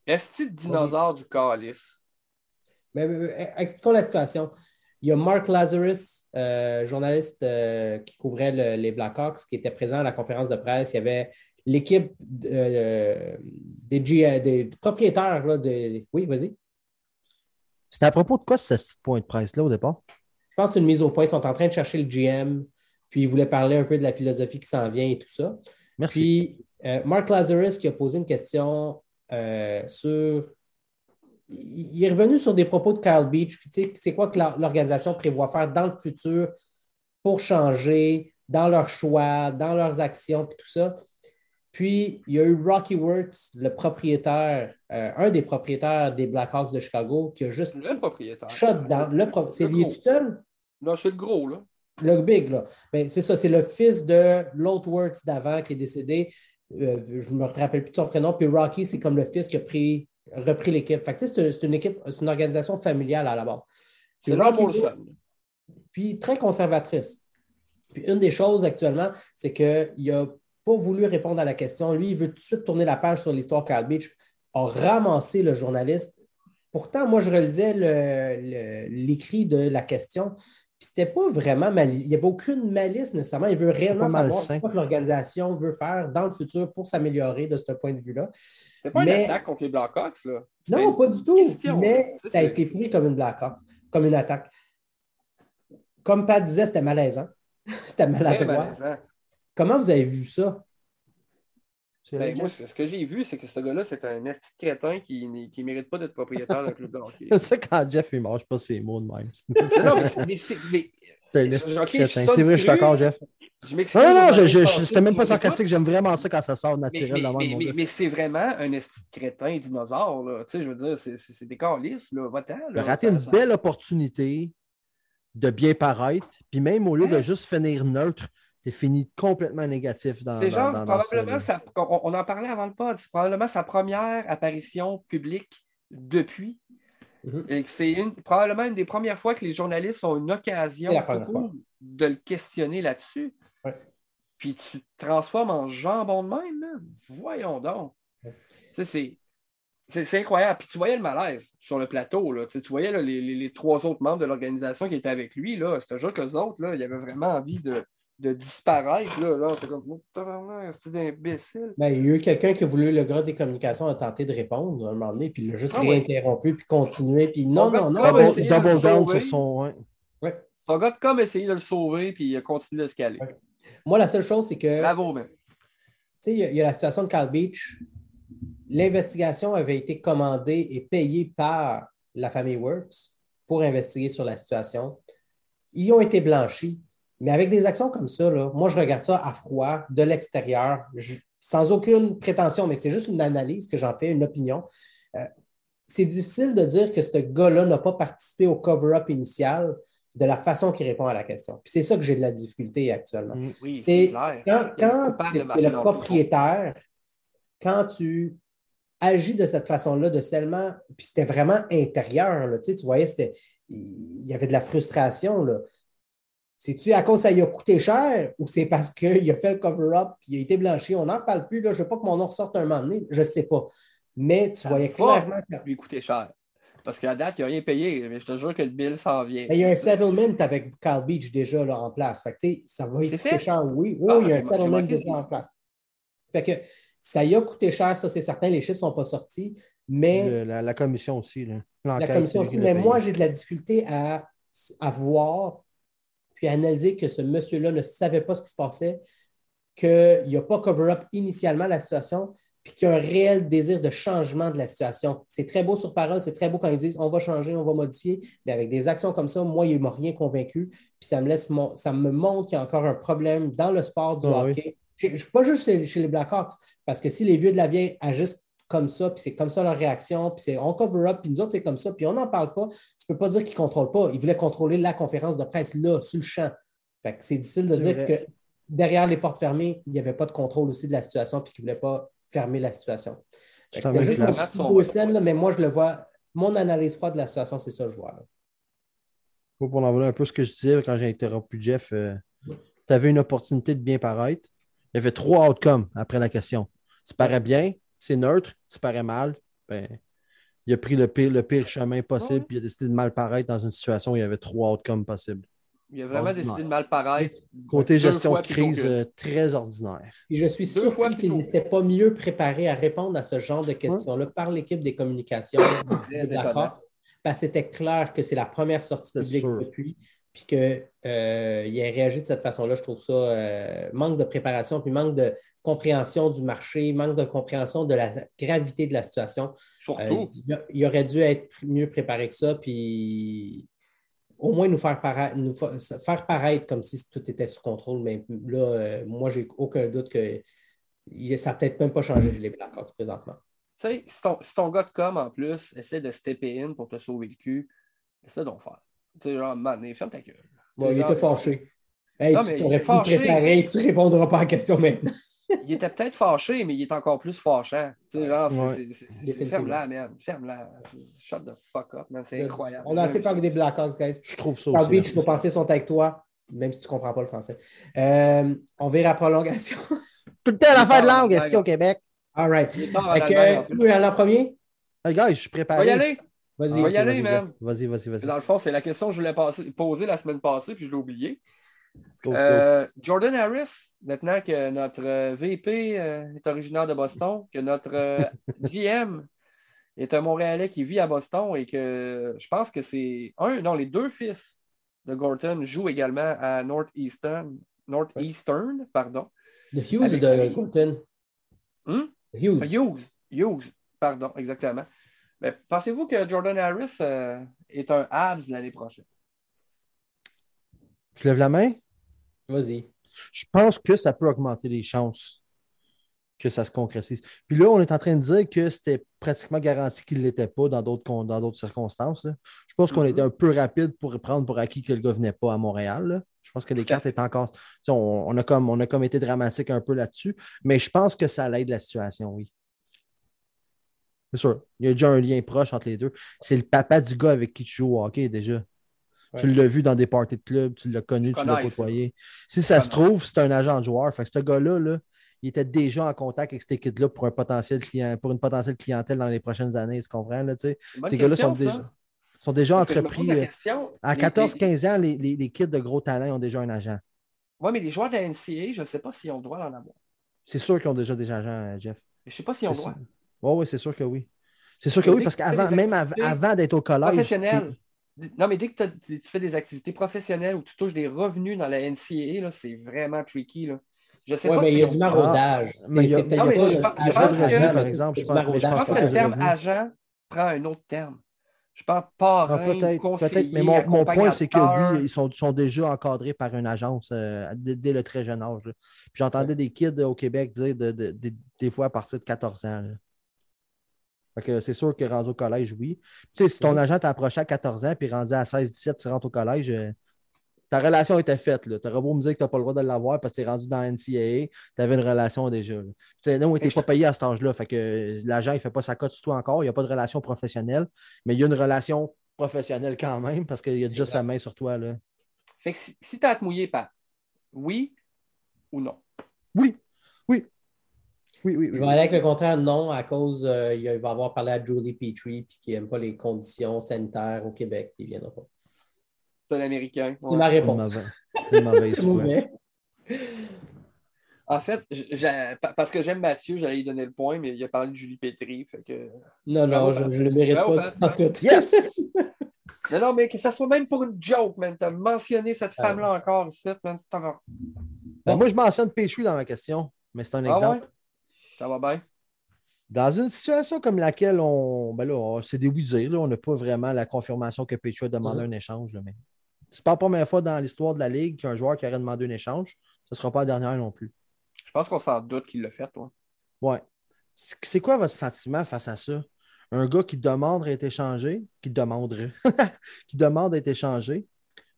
Est-ce que dinosaure du calice? Mais, expliquons la situation. Il y a Mark Lazarus, euh, journaliste euh, qui couvrait les Blackhawks, qui était présent à la conférence de presse. Il y avait l'équipe euh, des, des, propriétaires de. Oui, vas-y. C'était à propos de quoi ce point de presse-là au départ? Je pense que c'est une mise au point. Ils sont en train de chercher le GM, puis ils voulaient parler un peu de la philosophie qui s'en vient et tout ça. Merci. Puis Mark Lazarus qui a posé une question sur il est revenu sur des propos de Kyle Beach. C'est quoi que l'organisation prévoit faire dans le futur pour changer dans leurs choix, dans leurs actions, puis tout ça. Puis, il y a eu Rocky Works, le propriétaire, euh, un des propriétaires des Blackhawks de Chicago, qui a juste. Le propriétaire. Down. Le C'est lié tout seul? Non, c'est le gros, là. Le big, là. Ben, c'est ça, c'est le fils de l'autre Works d'avant qui est décédé. Euh, je ne me rappelle plus de son prénom. Puis Rocky, c'est comme le fils qui a pris, repris l'équipe. Fait que, c'est une équipe, c'est une organisation familiale à la base. C'est Rocky Puis très conservatrice. Puis une des choses actuellement, c'est qu'il n'a pas voulu répondre à la question. Lui, il veut tout de suite tourner la page sur l'histoire Cal Beach, a ramassé le journaliste. Pourtant, moi, je relisais l'écrit de la question. Puis c'était pas vraiment mal. Il n'y avait aucune malice nécessairement. Il veut réellement savoir ce que l'organisation veut faire dans le futur pour s'améliorer de ce point de vue-là. C'était pas une attaque contre les Blackhawks, là. Non, pas du tout. mais ça a été pris comme une Blackhawks, comme une attaque. Comme Pat disait, c'était malaisant. c'était maladroit. Comment vous avez vu ça? Ben, moi, ce que j'ai vu, c'est que ce gars-là, c'est un esti crétin qui ne mérite pas d'être propriétaire d'un club de hockey. Sais quand Jeff, il mange pas ses mots de même. non, mais c'est. C'est un esti crétin. C'est vrai, je suis d'accord, Jeff. Je non, non, je, je, c'était même pas sarcastique. J'aime vraiment ça quand ça sort naturel. Mais, mais, mais, c'est vraiment un esti crétin dinosaure. Là. Tu sais, je veux dire, c'est des calices. Va-t'en. Il a raté une belle opportunité de bien paraître. Puis même au lieu de juste finir neutre, t'es fini complètement négatif dans C'est genre, probablement, on, en parlait avant le pod, c'est probablement sa première apparition publique depuis. Et c'est probablement une des premières fois que les journalistes ont une occasion de le questionner là-dessus. Puis tu te transformes en jambon de même, voyons donc. C'est c'est incroyable. Puis tu voyais le malaise sur le plateau. Là. Tu, voyais les, trois autres membres de l'organisation qui étaient avec lui. C'était juste qu'eux autres, là, ils avaient vraiment envie de, de disparaître. Là, là c'est comme, c'est imbécile. Ben, il y a eu quelqu'un qui a voulu, le gars des communications a tenté de répondre à un moment donné, puis il a juste ah, réinterrompu, puis continué, puis non, non, non. Double, down sur son. Ouais. Son gars de com a essayé de le sauver, puis il a continué de scaler. Moi, la seule chose, c'est que. Bravo, mais. Tu sais, il y, a la situation de Cal Beach. L'investigation avait été commandée et payée par la famille Works pour investiguer sur la situation. Ils ont été blanchis mais avec des actions comme ça, moi, je regarde ça à froid, de l'extérieur, sans aucune prétention, mais c'est juste une analyse que j'en fais, une opinion. Euh, c'est difficile de dire que ce gars-là n'a pas participé au cover-up initial de la façon qu'il répond à la question. Puis c'est ça que j'ai de la difficulté actuellement. Mm, oui, c'est clair. Quand, tu es le propriétaire, quand tu agis de cette façon-là, de seulement, puis c'était vraiment intérieur, là, tu, sais, tu voyais, il y avait de la frustration. Là. C'est-tu à cause que ça lui a coûté cher ou c'est parce qu'il a fait le cover-up et il a été blanchi? On n'en parle plus. Là. Je ne veux pas que mon nom ressorte un moment donné. Je ne sais pas. Mais tu voyais clairement que. lui coûté cher. Parce qu'à date, il n'a rien payé, mais je te jure que le bill s'en vient. il y a un settlement avec Carl Beach déjà là, en place. Fait que, ça va coûter cher, oui. Oui, il y a un ah, settlement déjà en place. Fait que ça y a coûté cher, ça c'est certain, les chiffres ne sont pas sortis. Mais. la, commission aussi. Là. La commission aussi. Mais moi, j'ai de la difficulté à, à voir puis analyser que ce monsieur-là ne savait pas ce qui se passait, qu'il n'y a pas cover-up initialement la situation, puis qu'il y a un réel désir de changement de la situation. C'est très beau sur parole, c'est très beau quand ils disent on va changer, on va modifier, mais avec des actions comme ça, moi, il ne m'a rien convaincu, puis ça me, laisse ça me montre qu'il y a encore un problème dans le sport du ah hockey. Je ne suis pas juste chez, chez, les Blackhawks, parce que si les vieux de la vieille agissent comme ça, puis c'est comme ça leur réaction, puis c'est on cover up, puis nous autres, c'est comme ça, puis on n'en parle pas. Tu ne peux pas dire qu'ils ne contrôlent pas. Ils voulaient contrôler la conférence de presse là, sur le champ. c'est difficile de dire que derrière les portes fermées, il n'y avait pas de contrôle aussi de la situation, puis qu'ils ne voulaient pas fermer la situation. C'est juste un mais moi, je le vois. Mon analyse froide de la situation, c'est ça, je vois. Pour en un peu ce que je disais quand j'ai interrompu Jeff, euh, tu avais une opportunité de bien paraître. Il y avait trois outcomes après la question. Tu parais bien, c'est neutre, tu parais mal, ben, il a pris le pire, le pire chemin possible, puis il a décidé de mal paraître dans une situation où il y avait trois outcomes possibles. Il a vraiment décidé de mal paraître. Côté gestion de crise, euh, très ordinaire. Et je suis sûr qu'il n'était pas mieux préparé à répondre à ce genre de questions-là par l'équipe des communications D'accord. parce que c'était clair que c'est la première sortie publique depuis puis qu'il euh, ait réagi de cette façon-là, je trouve ça euh, manque de préparation, puis manque de compréhension du marché, manque de compréhension de la gravité de la situation. Surtout. Euh, il, aurait dû être mieux préparé que ça, puis au moins nous faire, nous faire paraître comme si tout était sous contrôle. Mais là, moi, j'ai aucun doute que ça n'a peut-être même pas changé les Blackhawks présentement. Tu sais, si ton, si ton, gars de com en plus essaie de stepper in pour te sauver le cul, c'est ça donc faire. Tu sais, genre, man, ferme ta gueule. Bon, il était fâché. Hey, non, tu t'aurais pu préparer, tu répondras pas à la question maintenant. il était peut-être fâché, mais il est encore plus fâchant. Tu sais, genre, ferme-la, man. Ferme-la. Shut the fuck up, man. C'est incroyable. On a assez parlé des Blackhawks, guys. Je trouve ça aussi. Beach, nos pensées sont avec toi, même si tu ne comprends pas le français. Euh, on verra prolongation. Tout le temps l'affaire de langue ici au Québec? All right. Tu veux aller en premier? Hey, gars, je suis préparé. On va y aller? Vas-y. On va y aller, man. Vas-y, vas-y, vas-y. Dans le fond, c'est la question que je voulais poser la semaine passée, puis je l'ai oublié. Euh, Jordan Harris, maintenant que notre euh, VP euh, est originaire de Boston, que notre GM est un Montréalais qui vit à Boston et que je pense que c'est un, non, les deux fils de Gorton jouent également à Northeastern, Northeastern pardon. De Hughes ou de Gorton? Hmm? Hughes. Hughes. Hughes, pardon, exactement. Pensez-vous que Jordan Harris est un Habs l'année prochaine? Je lève la main? Vas-y. Je pense que ça peut augmenter les chances que ça se concrétise. Puis là, on est en train de dire que c'était pratiquement garanti qu'il ne l'était pas dans d'autres, dans d'autres circonstances. Je pense qu'on mm-hmm. était un peu rapide pour prendre pour acquis que le gars ne venait pas à Montréal. Je pense que les cartes étaient encore. On, a comme, on a comme été dramatique un peu là-dessus, mais je pense que ça l'aide la situation, oui. C'est sûr. Il y a déjà un lien proche entre les deux. C'est le papa du gars avec qui tu joues au hockey déjà. Tu l'as vu dans des parties de club, tu l'as connu, tu l'as côtoyé. Si ça se trouve, c'est un agent de joueur. Fait que ce gars-là, là, il était déjà en contact avec cette équipe-là pour, un potentiel client, pour une potentielle clientèle dans les prochaines années, tu comprends? Là, Ces gars-là sont déjà, sont déjà entrepris. Euh, à 14-15 ans, les, les, les, kids de gros talent ont déjà un agent. Oui, mais les joueurs de la NCA, je ne sais pas s'ils ont le droit d'en avoir. C'est sûr qu'ils ont déjà des agents, euh, Jeff. Je ne sais pas s'ils ont le droit. Oui, oui, c'est sûr que oui. C'est sûr que oui, parce qu'avant, même avant d'être au collège. Professionnel. Non, mais dès que tu fais des activités professionnelles ou tu touches des revenus dans la NCAA, c'est vraiment tricky. Là. Je sais pas mais il y a du maraudage. Ah, mais c'est peut-être je, pense que, par exemple, je, pense, que le terme agent prend un autre terme. Je pense pas ah, peut-être, peut-être, mais mon, mon point, c'est que lui, ils sont, sont, déjà encadrés par une agence euh, dès, le très jeune âge. J'entendais des kids au Québec dire de, de, des fois à partir de 14 ans c'est sûr que rendu au collège, oui. Tu sais, si ton agent t'a approché à 14 ans puis rendu à 16-17, tu rentres au collège, euh, ta relation était faite. Tu aurais beau me dire que tu n'as pas le droit de l'avoir parce que tu es rendu dans NCAA, tu avais une relation déjà. Tu non, tu n'es pas payé à cet âge-là. Fait que l'agent, il ne fait pas sa cote sur toi encore. Il n'y a pas de relation professionnelle, mais il y a une relation professionnelle quand même parce qu'il y a déjà sa main sur toi. Là. Fait que si, si tu as à te mouiller, Pat, oui ou non? Oui. Oui, oui, Je vais aller avec le contraire, non, à cause, euh, il va avoir parlé à Julie Petrie, puis qui n'aime pas les conditions sanitaires au Québec, puis il ne viendra pas. C'est un Américain. C'est ma réponse. C'est mauvais. En fait, parce que j'aime Mathieu, j'allais lui donner le point, mais il a parlé de Julie Petrie. Fait que... Non, non, je ne le mérite pas. tout. Yes! non, non, mais que ça soit même pour une joke, man. Tu as mentionné cette ah femme-là encore ici, man. Ben, moi, je mentionne Petrie dans ma question, mais c'est un ah exemple. Ça va bien? Dans une situation comme laquelle on. Ben là, c'est des oui dire, on n'a pas vraiment la confirmation que Petrie a demandé mm-hmm. un échange. Là, mais c'est pas la première fois dans l'histoire de la Ligue qu'un joueur qui aurait demandé un échange. Ce ne sera pas la dernière non plus. Je pense qu'on s'en doute qu'il l'a fait, toi. Ouais. C'est quoi votre sentiment face à ça? Un gars qui demande à être échangé, qui demanderait, qui demande à être échangé,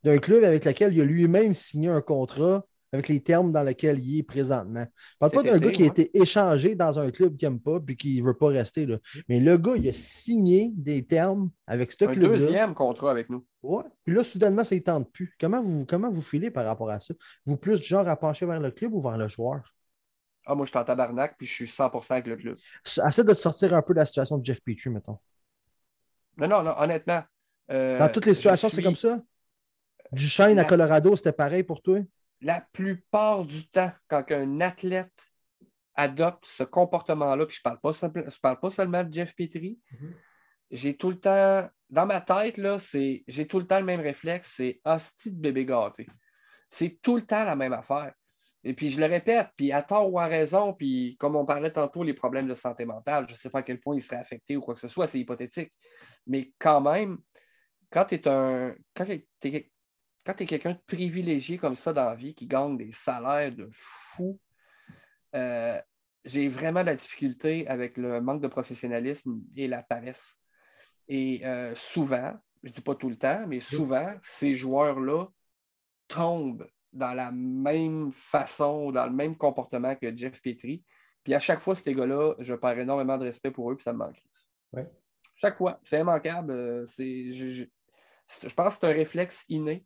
d'un club avec lequel il a lui-même signé un contrat avec les termes dans lesquels il est présentement. Je parle pas d'un gars qui a été échangé dans un club qu'il n'aime pas et qui ne veut pas rester. Là. Mais le gars, il a signé des termes avec ce club-là. Deuxième contrat avec nous. Ouais. Puis là, soudainement, ça ne tente plus. Comment vous, comment vous filez par rapport à ça? Vous plus du genre à pencher vers le club ou vers le joueur? Ah, moi, je suis en tabarnak puis je suis 100% avec le club. Essaie de te sortir un peu de la situation de Jeff Petrie, mettons. Non, non, non honnêtement. Euh, dans toutes les situations, c'est comme ça? Du Chêne à Colorado, c'était pareil pour toi? La plupart du temps, quand un athlète adopte ce comportement-là, puis je ne parle, pas parle pas seulement de Jeff Petrie, mhm. j'ai tout le temps, dans ma tête, là, c'est, j'ai tout le temps le même réflexe, c'est hostie de bébé gâté. C'est tout le temps la même affaire. Et puis je le répète, puis à tort ou à raison, puis comme on parlait tantôt, les problèmes de santé mentale, je ne sais pas à quel point il serait affecté ou quoi que ce soit, c'est hypothétique. Mais quand même, quand tu es un. Quand es, quand tu es quelqu'un de privilégié comme ça dans la vie, qui gagne des salaires de fou, euh, j'ai vraiment de la difficulté avec le manque de professionnalisme et la paresse. Et euh, souvent, je ne dis pas tout le temps, mais souvent, ces joueurs-là tombent dans la même façon, dans le même comportement que Jeff Petrie. Puis à chaque fois, ces gars-là, je perds énormément de respect pour eux, puis ça me manque. Chaque fois, c'est immanquable. Euh, je, pense que c'est un réflexe inné.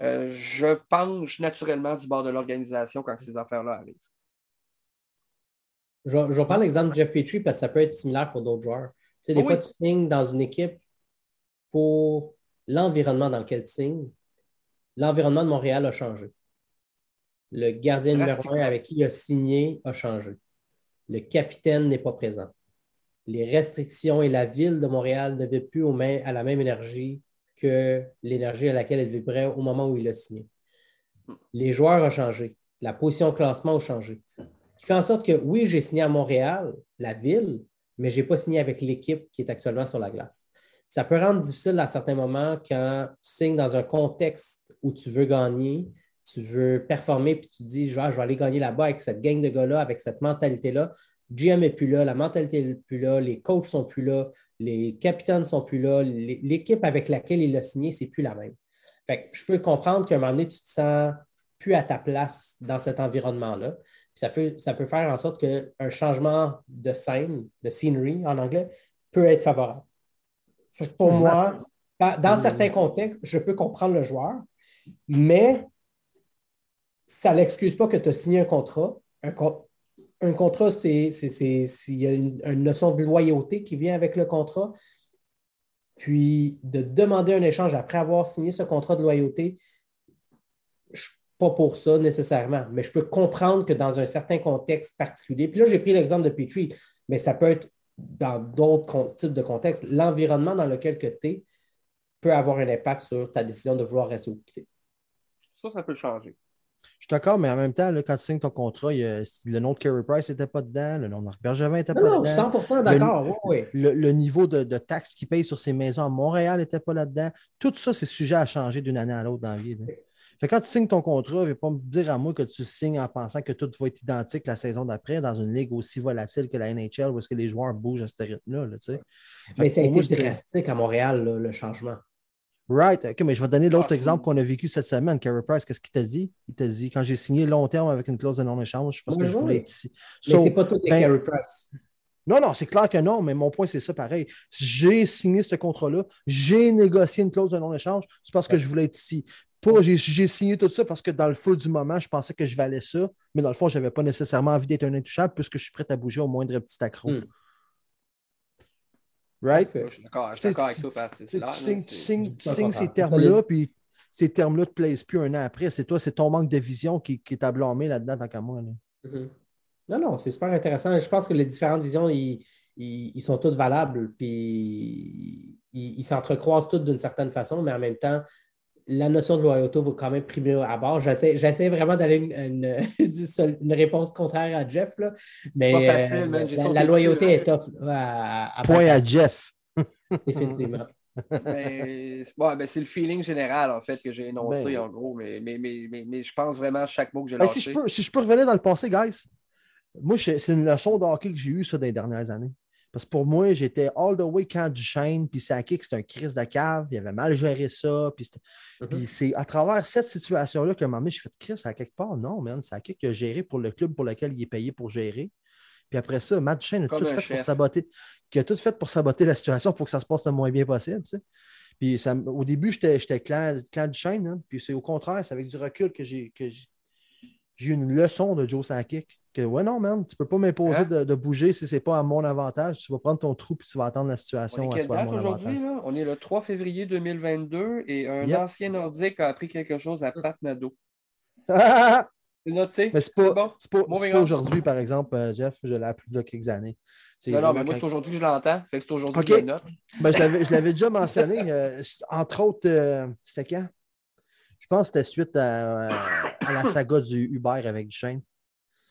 Euh, je penche naturellement du bord de l'organisation quand ces affaires-là arrivent. Je, vais prendre l'exemple de Jeff Petrie parce que ça peut être similaire pour d'autres joueurs. Tu sais, des fois, tu signes dans une équipe pour l'environnement dans lequel tu signes. L'environnement de Montréal a changé. Le gardien numéro un avec qui il a signé a changé. Le capitaine n'est pas présent. Les restrictions et la ville de Montréal ne vivent plus à la même énergie que l'énergie à laquelle elle vibrait au moment où il a signé. Les joueurs ont changé. La position classement a changé. Qui fait en sorte que, oui, j'ai signé à Montréal, la ville, mais je n'ai pas signé avec l'équipe qui est actuellement sur la glace. Ça peut rendre difficile à certains moments quand tu signes dans un contexte où tu veux gagner, tu veux performer, puis tu dis, je vais, aller gagner là-bas avec cette gang de gars-là, avec cette mentalité-là. GM n'est plus là, la mentalité n'est plus là, les coachs sont plus là, les capitaines ne sont plus là, l'équipe avec laquelle il a signé, c'est plus la même. Fait je peux comprendre qu'à un moment donné, tu te sens plus à ta place dans cet environnement-là. Ça peut, ça peut faire en sorte qu'un changement de scène, de scenery en anglais, peut être favorable. pour moi, dans certains contextes, je peux comprendre le joueur, mais ça n'excuse pas que tu as signé un contrat. Un, contrat, c'est, il y a une, notion de loyauté qui vient avec le contrat. Puis de demander un échange après avoir signé ce contrat de loyauté, je ne suis pas pour ça nécessairement, mais je peux comprendre que dans un certain contexte particulier, puis là, j'ai pris l'exemple de Petrie, mais ça peut être dans d'autres types de contextes, l'environnement dans lequel tu es peut avoir un impact sur ta décision de vouloir rester ou quitter. Ça, ça peut changer. Je suis d'accord, mais en même temps, quand tu signes ton contrat, le nom de Kerry Price n'était pas dedans, le nom de Bergevin n'était pas dedans. Non, 100% d'accord, oui. Le, niveau de, taxes qu'il paye sur ses maisons à Montréal n'était pas là-dedans. Tout ça, c'est sujet à changer d'une année à l'autre dans la vie. Fait quand tu signes ton contrat, ne pas me dire à moi que tu signes en pensant que tout va être identique la saison d'après dans une ligue aussi volatile que la NHL où est-ce que les joueurs bougent à ce rythme-là. mais ça a été drastique à Montréal, le changement. Right. OK, mais je vais donner l'autre exemple qu'on a vécu cette semaine. Carey Price, qu'est-ce qu'il t'a dit? Il t'a dit quand j'ai signé long terme avec une clause de non-échange, parce que je voulais être ici. Mais c'est pas tout des ben, Carey Price. Non, non, c'est clair que non, mais mon point, c'est ça pareil. J'ai signé ce contrat-là, j'ai négocié une clause de non-échange, c'est parce que je voulais être ici. Pas, j'ai signé tout ça parce que dans le feu du moment, je pensais que je valais ça, mais dans le fond, je n'avais pas nécessairement envie d'être un intouchable puisque je suis prêt à bouger au moindre petit accro. Hmm. Right? Je suis d'accord avec toi, Tu signes ces termes-là, puis ces termes-là ne te plaisent plus un an après. C'est toi, c'est ton manque de vision qui, qui t'a blâmé là-dedans, tant qu'à moi. Mm-hmm. Non, non, c'est super intéressant. Je pense que les différentes visions, ils, ils, sont toutes valables, puis ils s'entrecroisent toutes d'une certaine façon, mais en même temps, la notion de loyauté va quand même primer à bord. J'essaie vraiment d'aller une, une, réponse contraire à Jeff, là, mais euh, la, loyauté est tough. À, Point à Jeff. Définitivement. Ben, c'est le feeling général, en fait, que j'ai énoncé, ben en gros, mais, mais, mais, mais, je pense vraiment à chaque mot que j'ai ben. Si je, peux, si je peux revenir dans le passé, guys, moi, c'est une leçon de hockey que j'ai eue, ça, dans les dernières années. Parce que pour moi, j'étais all the way quand du chaîne, puis Sakic, c'était un crise de cave, il avait mal géré ça. Puis, mm-hmm. c'est à travers cette situation-là qu'à un moment donné, je fais Chris, à quelque part, non, man, Sakic a géré pour le club pour lequel il est payé pour gérer. Puis après ça, Matt Duchesne a tout fait pour saboter, qui a tout fait pour saboter la situation pour que ça se passe le moins bien possible. Puis ça, au début, j'étais clan, clan Duchesne, hein, puis c'est au contraire, c'est avec du recul que j'ai eu une leçon de Joe Sakic ouais, non, man, tu peux pas m'imposer hein? de, bouger si c'est pas à mon avantage. Tu vas prendre ton trou et tu vas attendre la situation à soit à mon avantage. On est le 3 février 2022 et un ancien Nordique a appris quelque chose à Pat Nadeau. c'est noté. Mais c'est pas, bon. pas, aujourd'hui, par exemple, euh, Jeff. Je l'ai appris il y a quelques années. Non, non, mais moi, c'est aujourd'hui que je l'entends. Fait que c'est aujourd'hui que je note. Ben, je l'avais déjà mentionné. Euh, entre autres, euh, c'était quand? Je pense que c'était suite à, à, la saga du Uber avec Duchesne.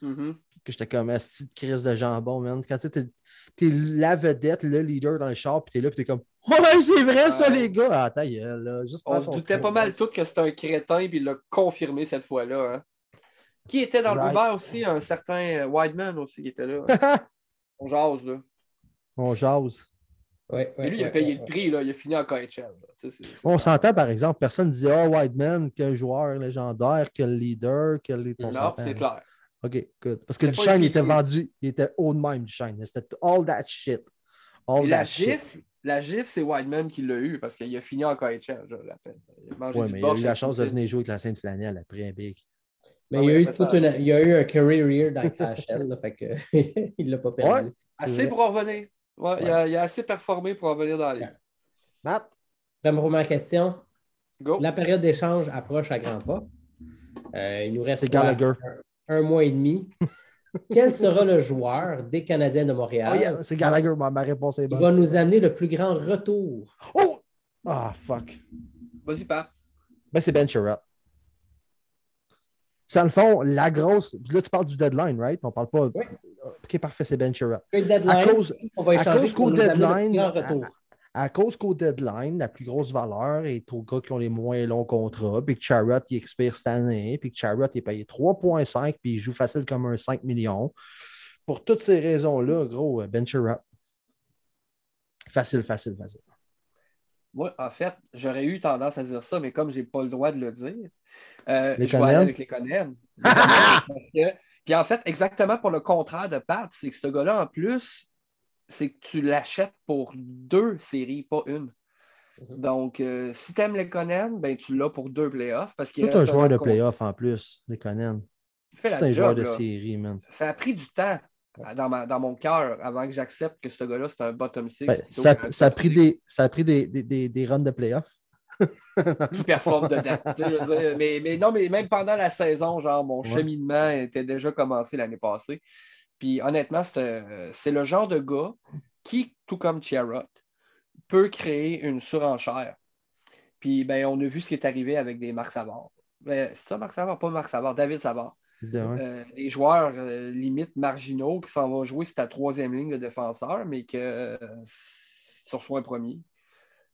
Mm-hmm. Que j'étais comme petite crise de jambon, man. Quand tu es, es, la vedette, le leader dans le char, puis t'es là, puis t'es comme Ouais, c'est vrai ça, les gars! Ah, ta gueule, là. Juste On doutait pas mal tout que c'était un crétin, puis il l'a confirmé cette fois-là. Hein. Qui était dans le Uber aussi? Un certain Wideman aussi qui était là. On jase, là. On jase. Ouais, Et lui, il a payé le prix, là. il a fini en KHL. On s'entend, par exemple, personne ne disait Oh, Whiteman, quel joueur légendaire, quel leader, quel. Non, c'est clair. OK, good. Parce que Duchesne, il était vendu, il était haut de même, Duchesne. C'était all that shit. All that la gifle, la gifle, c'est Whiteman qui l'a eu parce qu'il a fini en KHL, je l'appelle. Oui, mais il a eu la chance de venir jouer avec la Sainte Flanelle après un big. Mais il, y a eu toute une, il a eu un career year dans KHL, là, fait que, il ne l'a pas perdu. Assez pour revenir. Ouais, Il, a, a, assez performé pour revenir dans les. Matt? ma question. Go. La période d'échange approche à grands pas. Euh, il nous reste Gallagher. Un, mois et demi. Quel sera le joueur des Canadiens de Montréal? Oh, c'est Gallagher, ma, réponse est bonne. Il va nous amener le plus grand retour? Oh! Ah, fuck. Vas-y, pas. Ben, c'est Ben Sherratt. C'est le fond, la grosse. Là, tu parles du deadline, right? On parle pas. Oui. OK, parfait, c'est Ben Sherratt. À cause, on va échanger qu'au deadline, à, cause qu'au deadline, la plus grosse valeur est aux gars qui ont les moins longs contrats, puis que Charrot, il expire cette année, puis que Charrot est payé 3,5, puis il joue facile comme un 5 millions. Pour toutes ces raisons-là, gros, Sherratt. Facile, facile, facile. Moi, en fait, j'aurais eu tendance à dire ça, mais comme je n'ai pas le droit de le dire, euh, les je vais aller avec les Conan. Puis en fait, exactement pour le contraire de Pat, c'est que ce gars-là, en plus, c'est que tu l'achètes pour deux séries, pas une. Mhm. Donc, euh, si tu aimes les Conan, ben, tu l'as pour deux playoffs. Parce qu'il un joueur de playoffs en plus, les Conan. C'est un joueur de série, man. Ça a pris du temps dans, mon cœur avant que j'accepte que ce gars-là, c'est un bottom six. Ben, ça, ça, a pris des, ça a pris des, des, des runs de playoffs qui performe dedans. mais, mais, non, mais même pendant la saison, genre, mon cheminement était déjà commencé l'année passée. Puis honnêtement, c'est le genre de gars qui, tout comme Chiarot, peut créer une surenchère. Puis ben, on a vu ce qui est arrivé avec des Marc Savard. Ben, c'est ça, Marc Savard, pas Marc Savard, David Savard. Euh, des joueurs euh, limite marginaux qui s'en vont jouer sur ta troisième ligne de défenseur, mais que euh, sur un premier.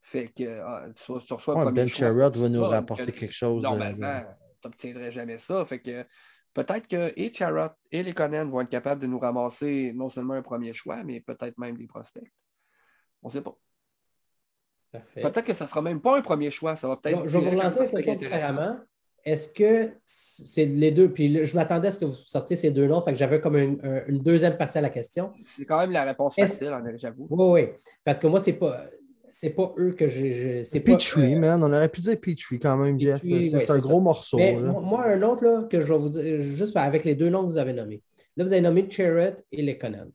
Fait que ah, sur, sur Ben Sherrod va nous rapporter quelque chose. Normalement, tu n'obtiendrais jamais ça. Fait que peut-être que et Charrot et les Conan vont être capables de nous ramasser non seulement un premier choix, mais peut-être même des prospects. On ne sait pas. Peut-être que ça ne sera même pas un premier choix. Ça va peut-être. je vais vous relancer la question différemment. Est-ce que c'est les deux? Puis je m'attendais à ce que vous sortiez ces deux noms, fait que j'avais comme une, deuxième partie à la question. C'est quand même la réponse facile, j'avoue. Oui, oui. Parce que moi, c'est pas c'est pas eux que j'ai. C'est Petrie, man. On aurait pu dire Petrie quand même, Jeff. c'est un gros morceau. moi, un autre là, que je vais vous dire, juste avec les deux noms que vous avez nommés. Là, vous avez nommé Charrett et Lekonen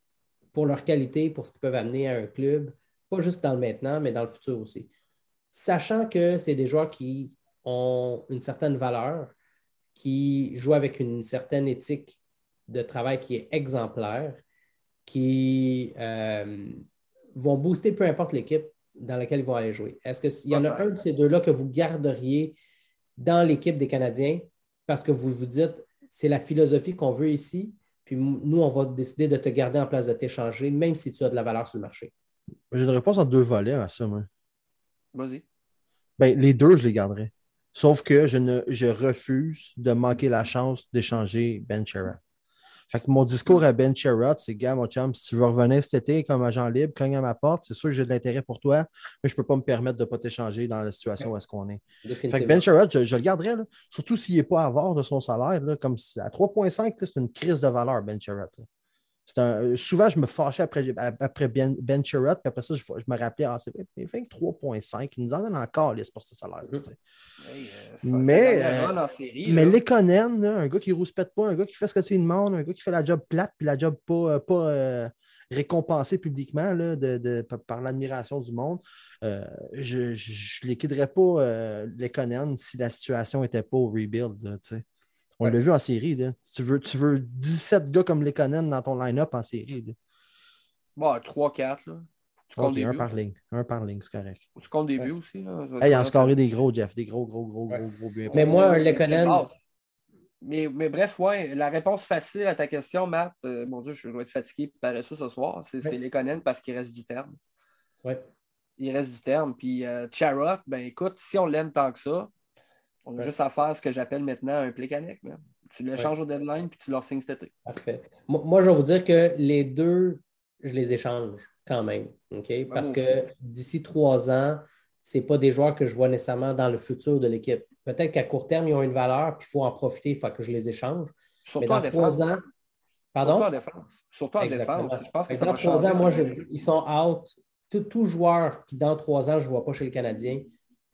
pour leur qualité, pour ce qu'ils peuvent amener à un club, pas juste dans le maintenant, mais dans le futur aussi. Sachant que c'est des joueurs qui ont une certaine valeur, qui jouent avec une certaine éthique de travail qui est exemplaire, qui euh, vont booster peu importe l'équipe dans laquelle ils vont aller jouer. Est-ce qu'il y en a un de ces deux-là que vous garderiez dans l'équipe des Canadiens parce que vous vous dites, c'est la philosophie qu'on veut ici, puis nous, on va décider de te garder en place de t'échanger, même si tu as de la valeur sur le marché? J'ai une réponse en deux volets à ça, moi. Vas-y. Ben, les deux, je les garderai. Sauf que je, ne, je refuse de manquer la chance d'échanger Ben Chera. Fait que mon discours à Ben Sherrod, c'est gars, mon chum, si tu veux revenir cet été comme agent libre, cogne à ma porte, c'est sûr que j'ai de l'intérêt pour toi, mais je ne peux pas me permettre de ne pas t'échanger dans la situation où est-ce qu'on est. Fait que Ben Sherrod, je, le garderai, surtout s'il n'est pas à avoir de son salaire. Là, comme à 3,5, c'est une crise de valeur, Ben Sherrod. Un, souvent, je me fâchais après, après Ben, ben puis après ça, je, me rappelais, ah, c'est 3,5, il nous en donne encore pour ce salaire. Mm-hmm. Euh, mais euh, mais Lekonen, un gars qui ne rouspète pas, un gars qui fait ce que tu lui demandes, un gars qui fait la job plate, puis la job pas, euh, pas récompensée publiquement là, de, par l'admiration du monde, je ne liquiderais pas Lekonen si la situation n'était pas au rebuild. On l'a vu en série. Tu, veux, tu veux 17 gars comme Lekonen dans ton line-up en série. Bon, 3-4. Tu comptes un par ligne. Un par ligne, c'est correct. Tu comptes des buts aussi. Là? Hey, il a scoré des gros, Jeff. Des gros, gros, gros, gros, gros buts. Mais moi, un Lekonen. Mais, mais, bref, ouais, la réponse facile à ta question, Matt, euh, mon Dieu, je dois être fatigué par ça ce soir, c'est ouais. Lekonen parce qu'il reste du terme. Oui. Il reste du terme. Puis euh, ben écoute, si on l'aime tant que ça, on a juste à faire ce que j'appelle maintenant un play. Tu l'échanges au deadline, puis tu leur signes cet été. Parfait. Moi, je vais vous dire que les deux, je les échange quand même. OK? Parce que d'ici trois ans, ce pas des joueurs que je vois nécessairement dans le futur de l'équipe. Peut-être qu'à court terme, ils ont une valeur, puis il faut en profiter, il faut que je les échange. Surtout Mais dans trois ans. Pardon? Surtout en défense. Surtout en défense. Je pense que dans trois ans, moi, ils sont out. Tout, joueur qui, dans trois ans, je ne vois pas chez le Canadien,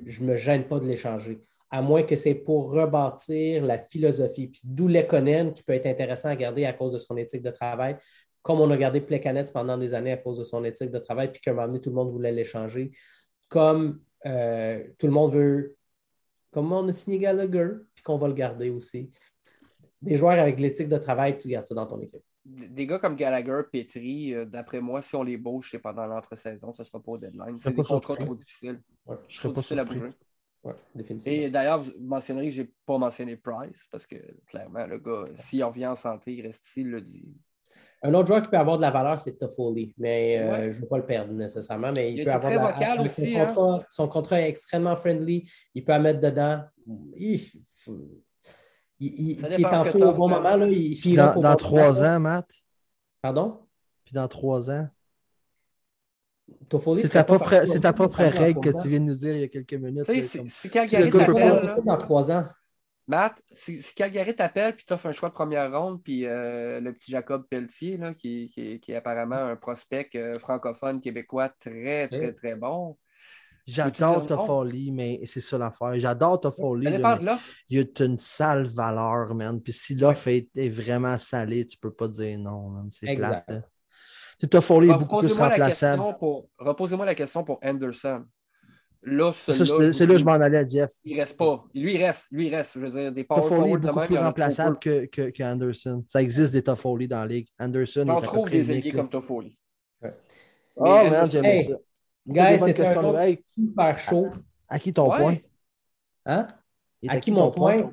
je ne me gêne pas de l'échanger. À moins que c'est pour rebâtir la philosophie. Puis d'où Lekonen, qui peut être intéressant à garder à cause de son éthique de travail, comme on a gardé Plekanec pendant des années à cause de son éthique de travail, puis qu'à un moment donné, tout le monde voulait l'échanger. Comme euh, tout le monde veut, comme on a signé Gallagher, puis qu'on va le garder aussi. Des joueurs avec l'éthique de travail, tu gardes ça dans ton équipe. Des gars comme Gallagher, Petri, euh, d'après moi, si on les bouge, c'est pendant l'entre-saison, ce ne sera pas au deadline. C'est des contrats trop difficiles. je serais pas difficile à bouger. Ouais, Et d'ailleurs, vous mentionnerez que je n'ai pas mentionné Price parce que clairement, le gars, s'il revient en santé, il reste ici, il le dit. Un autre joueur qui peut avoir de la valeur, c'est Toffoli, mais euh, je ne veux pas le perdre nécessairement. Mais il, peut avoir de la, aussi, hein. son, contrat, est extrêmement friendly. Il peut en mettre dedans. Il, est en feu au bon moment. Là. Il, dans, dans trois ans, Matt? Pardon? Puis dans trois ans? Toffoli, c'est ta propre, règle que tu viens de nous dire il y a quelques minutes. C'est Calgary t'appelle. Dans trois ans. Matt, si, si Calgary t'appelle puis t'offres un choix de première ronde, puis euh, le petit Jacob Pelletier, là, qui, qui, qui, est apparemment un prospect euh, francophone québécois très, très, très bon. J'adore Toffoli, mais c'est ça l'affaire. J'adore Toffoli. Il y a une sale valeur, man. Puis si l'offre est, vraiment salée, tu peux pas dire non, man. C'est plate. Toffoli est beaucoup plus remplaçable. Reposez-moi la question pour Anderson. Là, c'est là que je m'en allais à Jeff. Il reste pas. Lui, il reste. Lui, il reste. Je veux dire, des power Toffoli est beaucoup plus remplaçable que, que, Anderson. Ça existe des Toffoli dans la ligue. Anderson On trouve des ailiers comme Toffoli. Oh, man, j'aime hey, ça. Guys, c'est un hey, super chaud. À, qui ton point? Hein? À, qui, mon point?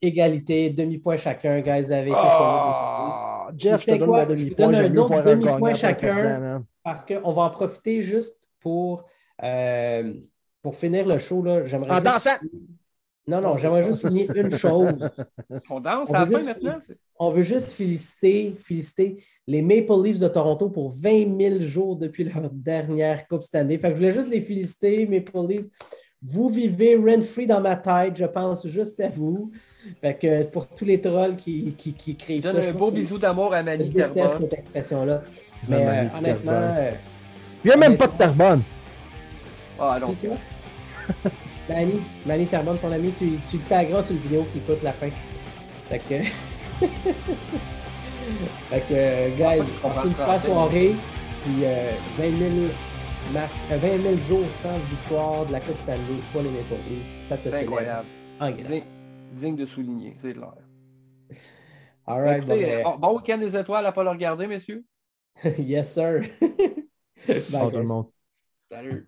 Égalité, demi-point chacun, guys, avec oh, Jeff, je te donne un demi-point. Je donne un autre demi-point chacun parce qu'on va en profiter juste pour, euh, pour finir le show. J'aimerais en dansant! Non, non, j'aimerais juste souligner une chose. On danse à la fin maintenant? On veut juste féliciter, féliciter les Maple Leafs de Toronto pour 20 000 jours depuis leur dernière Coupe Stanley. Fait que je voulais juste les féliciter, Maple Leafs. Vous vivez rent-free dans ma tête, je pense juste à vous. Fait que pour tous les trolls qui, qui, qui créent ça. Donne un beau bisou d'amour à Mani Je déteste cette expression-là. Mais euh, honnêtement. Euh, il n'y a même pas de Terbonne. Ah, non. Manny, Manny Terbonne, ton ami, tu, tu le tagueras sur une vidéo qui écoute la fin. Fait que. fait que, guys, passez une super soirée. Puis euh, 20, 000 20 000 jours sans victoire de la Coupe Stanley pour les Maple Leafs. Ça, c'est incroyable. Digne, digne de souligner, c'est clair. All right, Écoutez, bon, bon week-end des étoiles à ne pas le regarder, messieurs. yes, sir. Bye, tout le monde. Salut.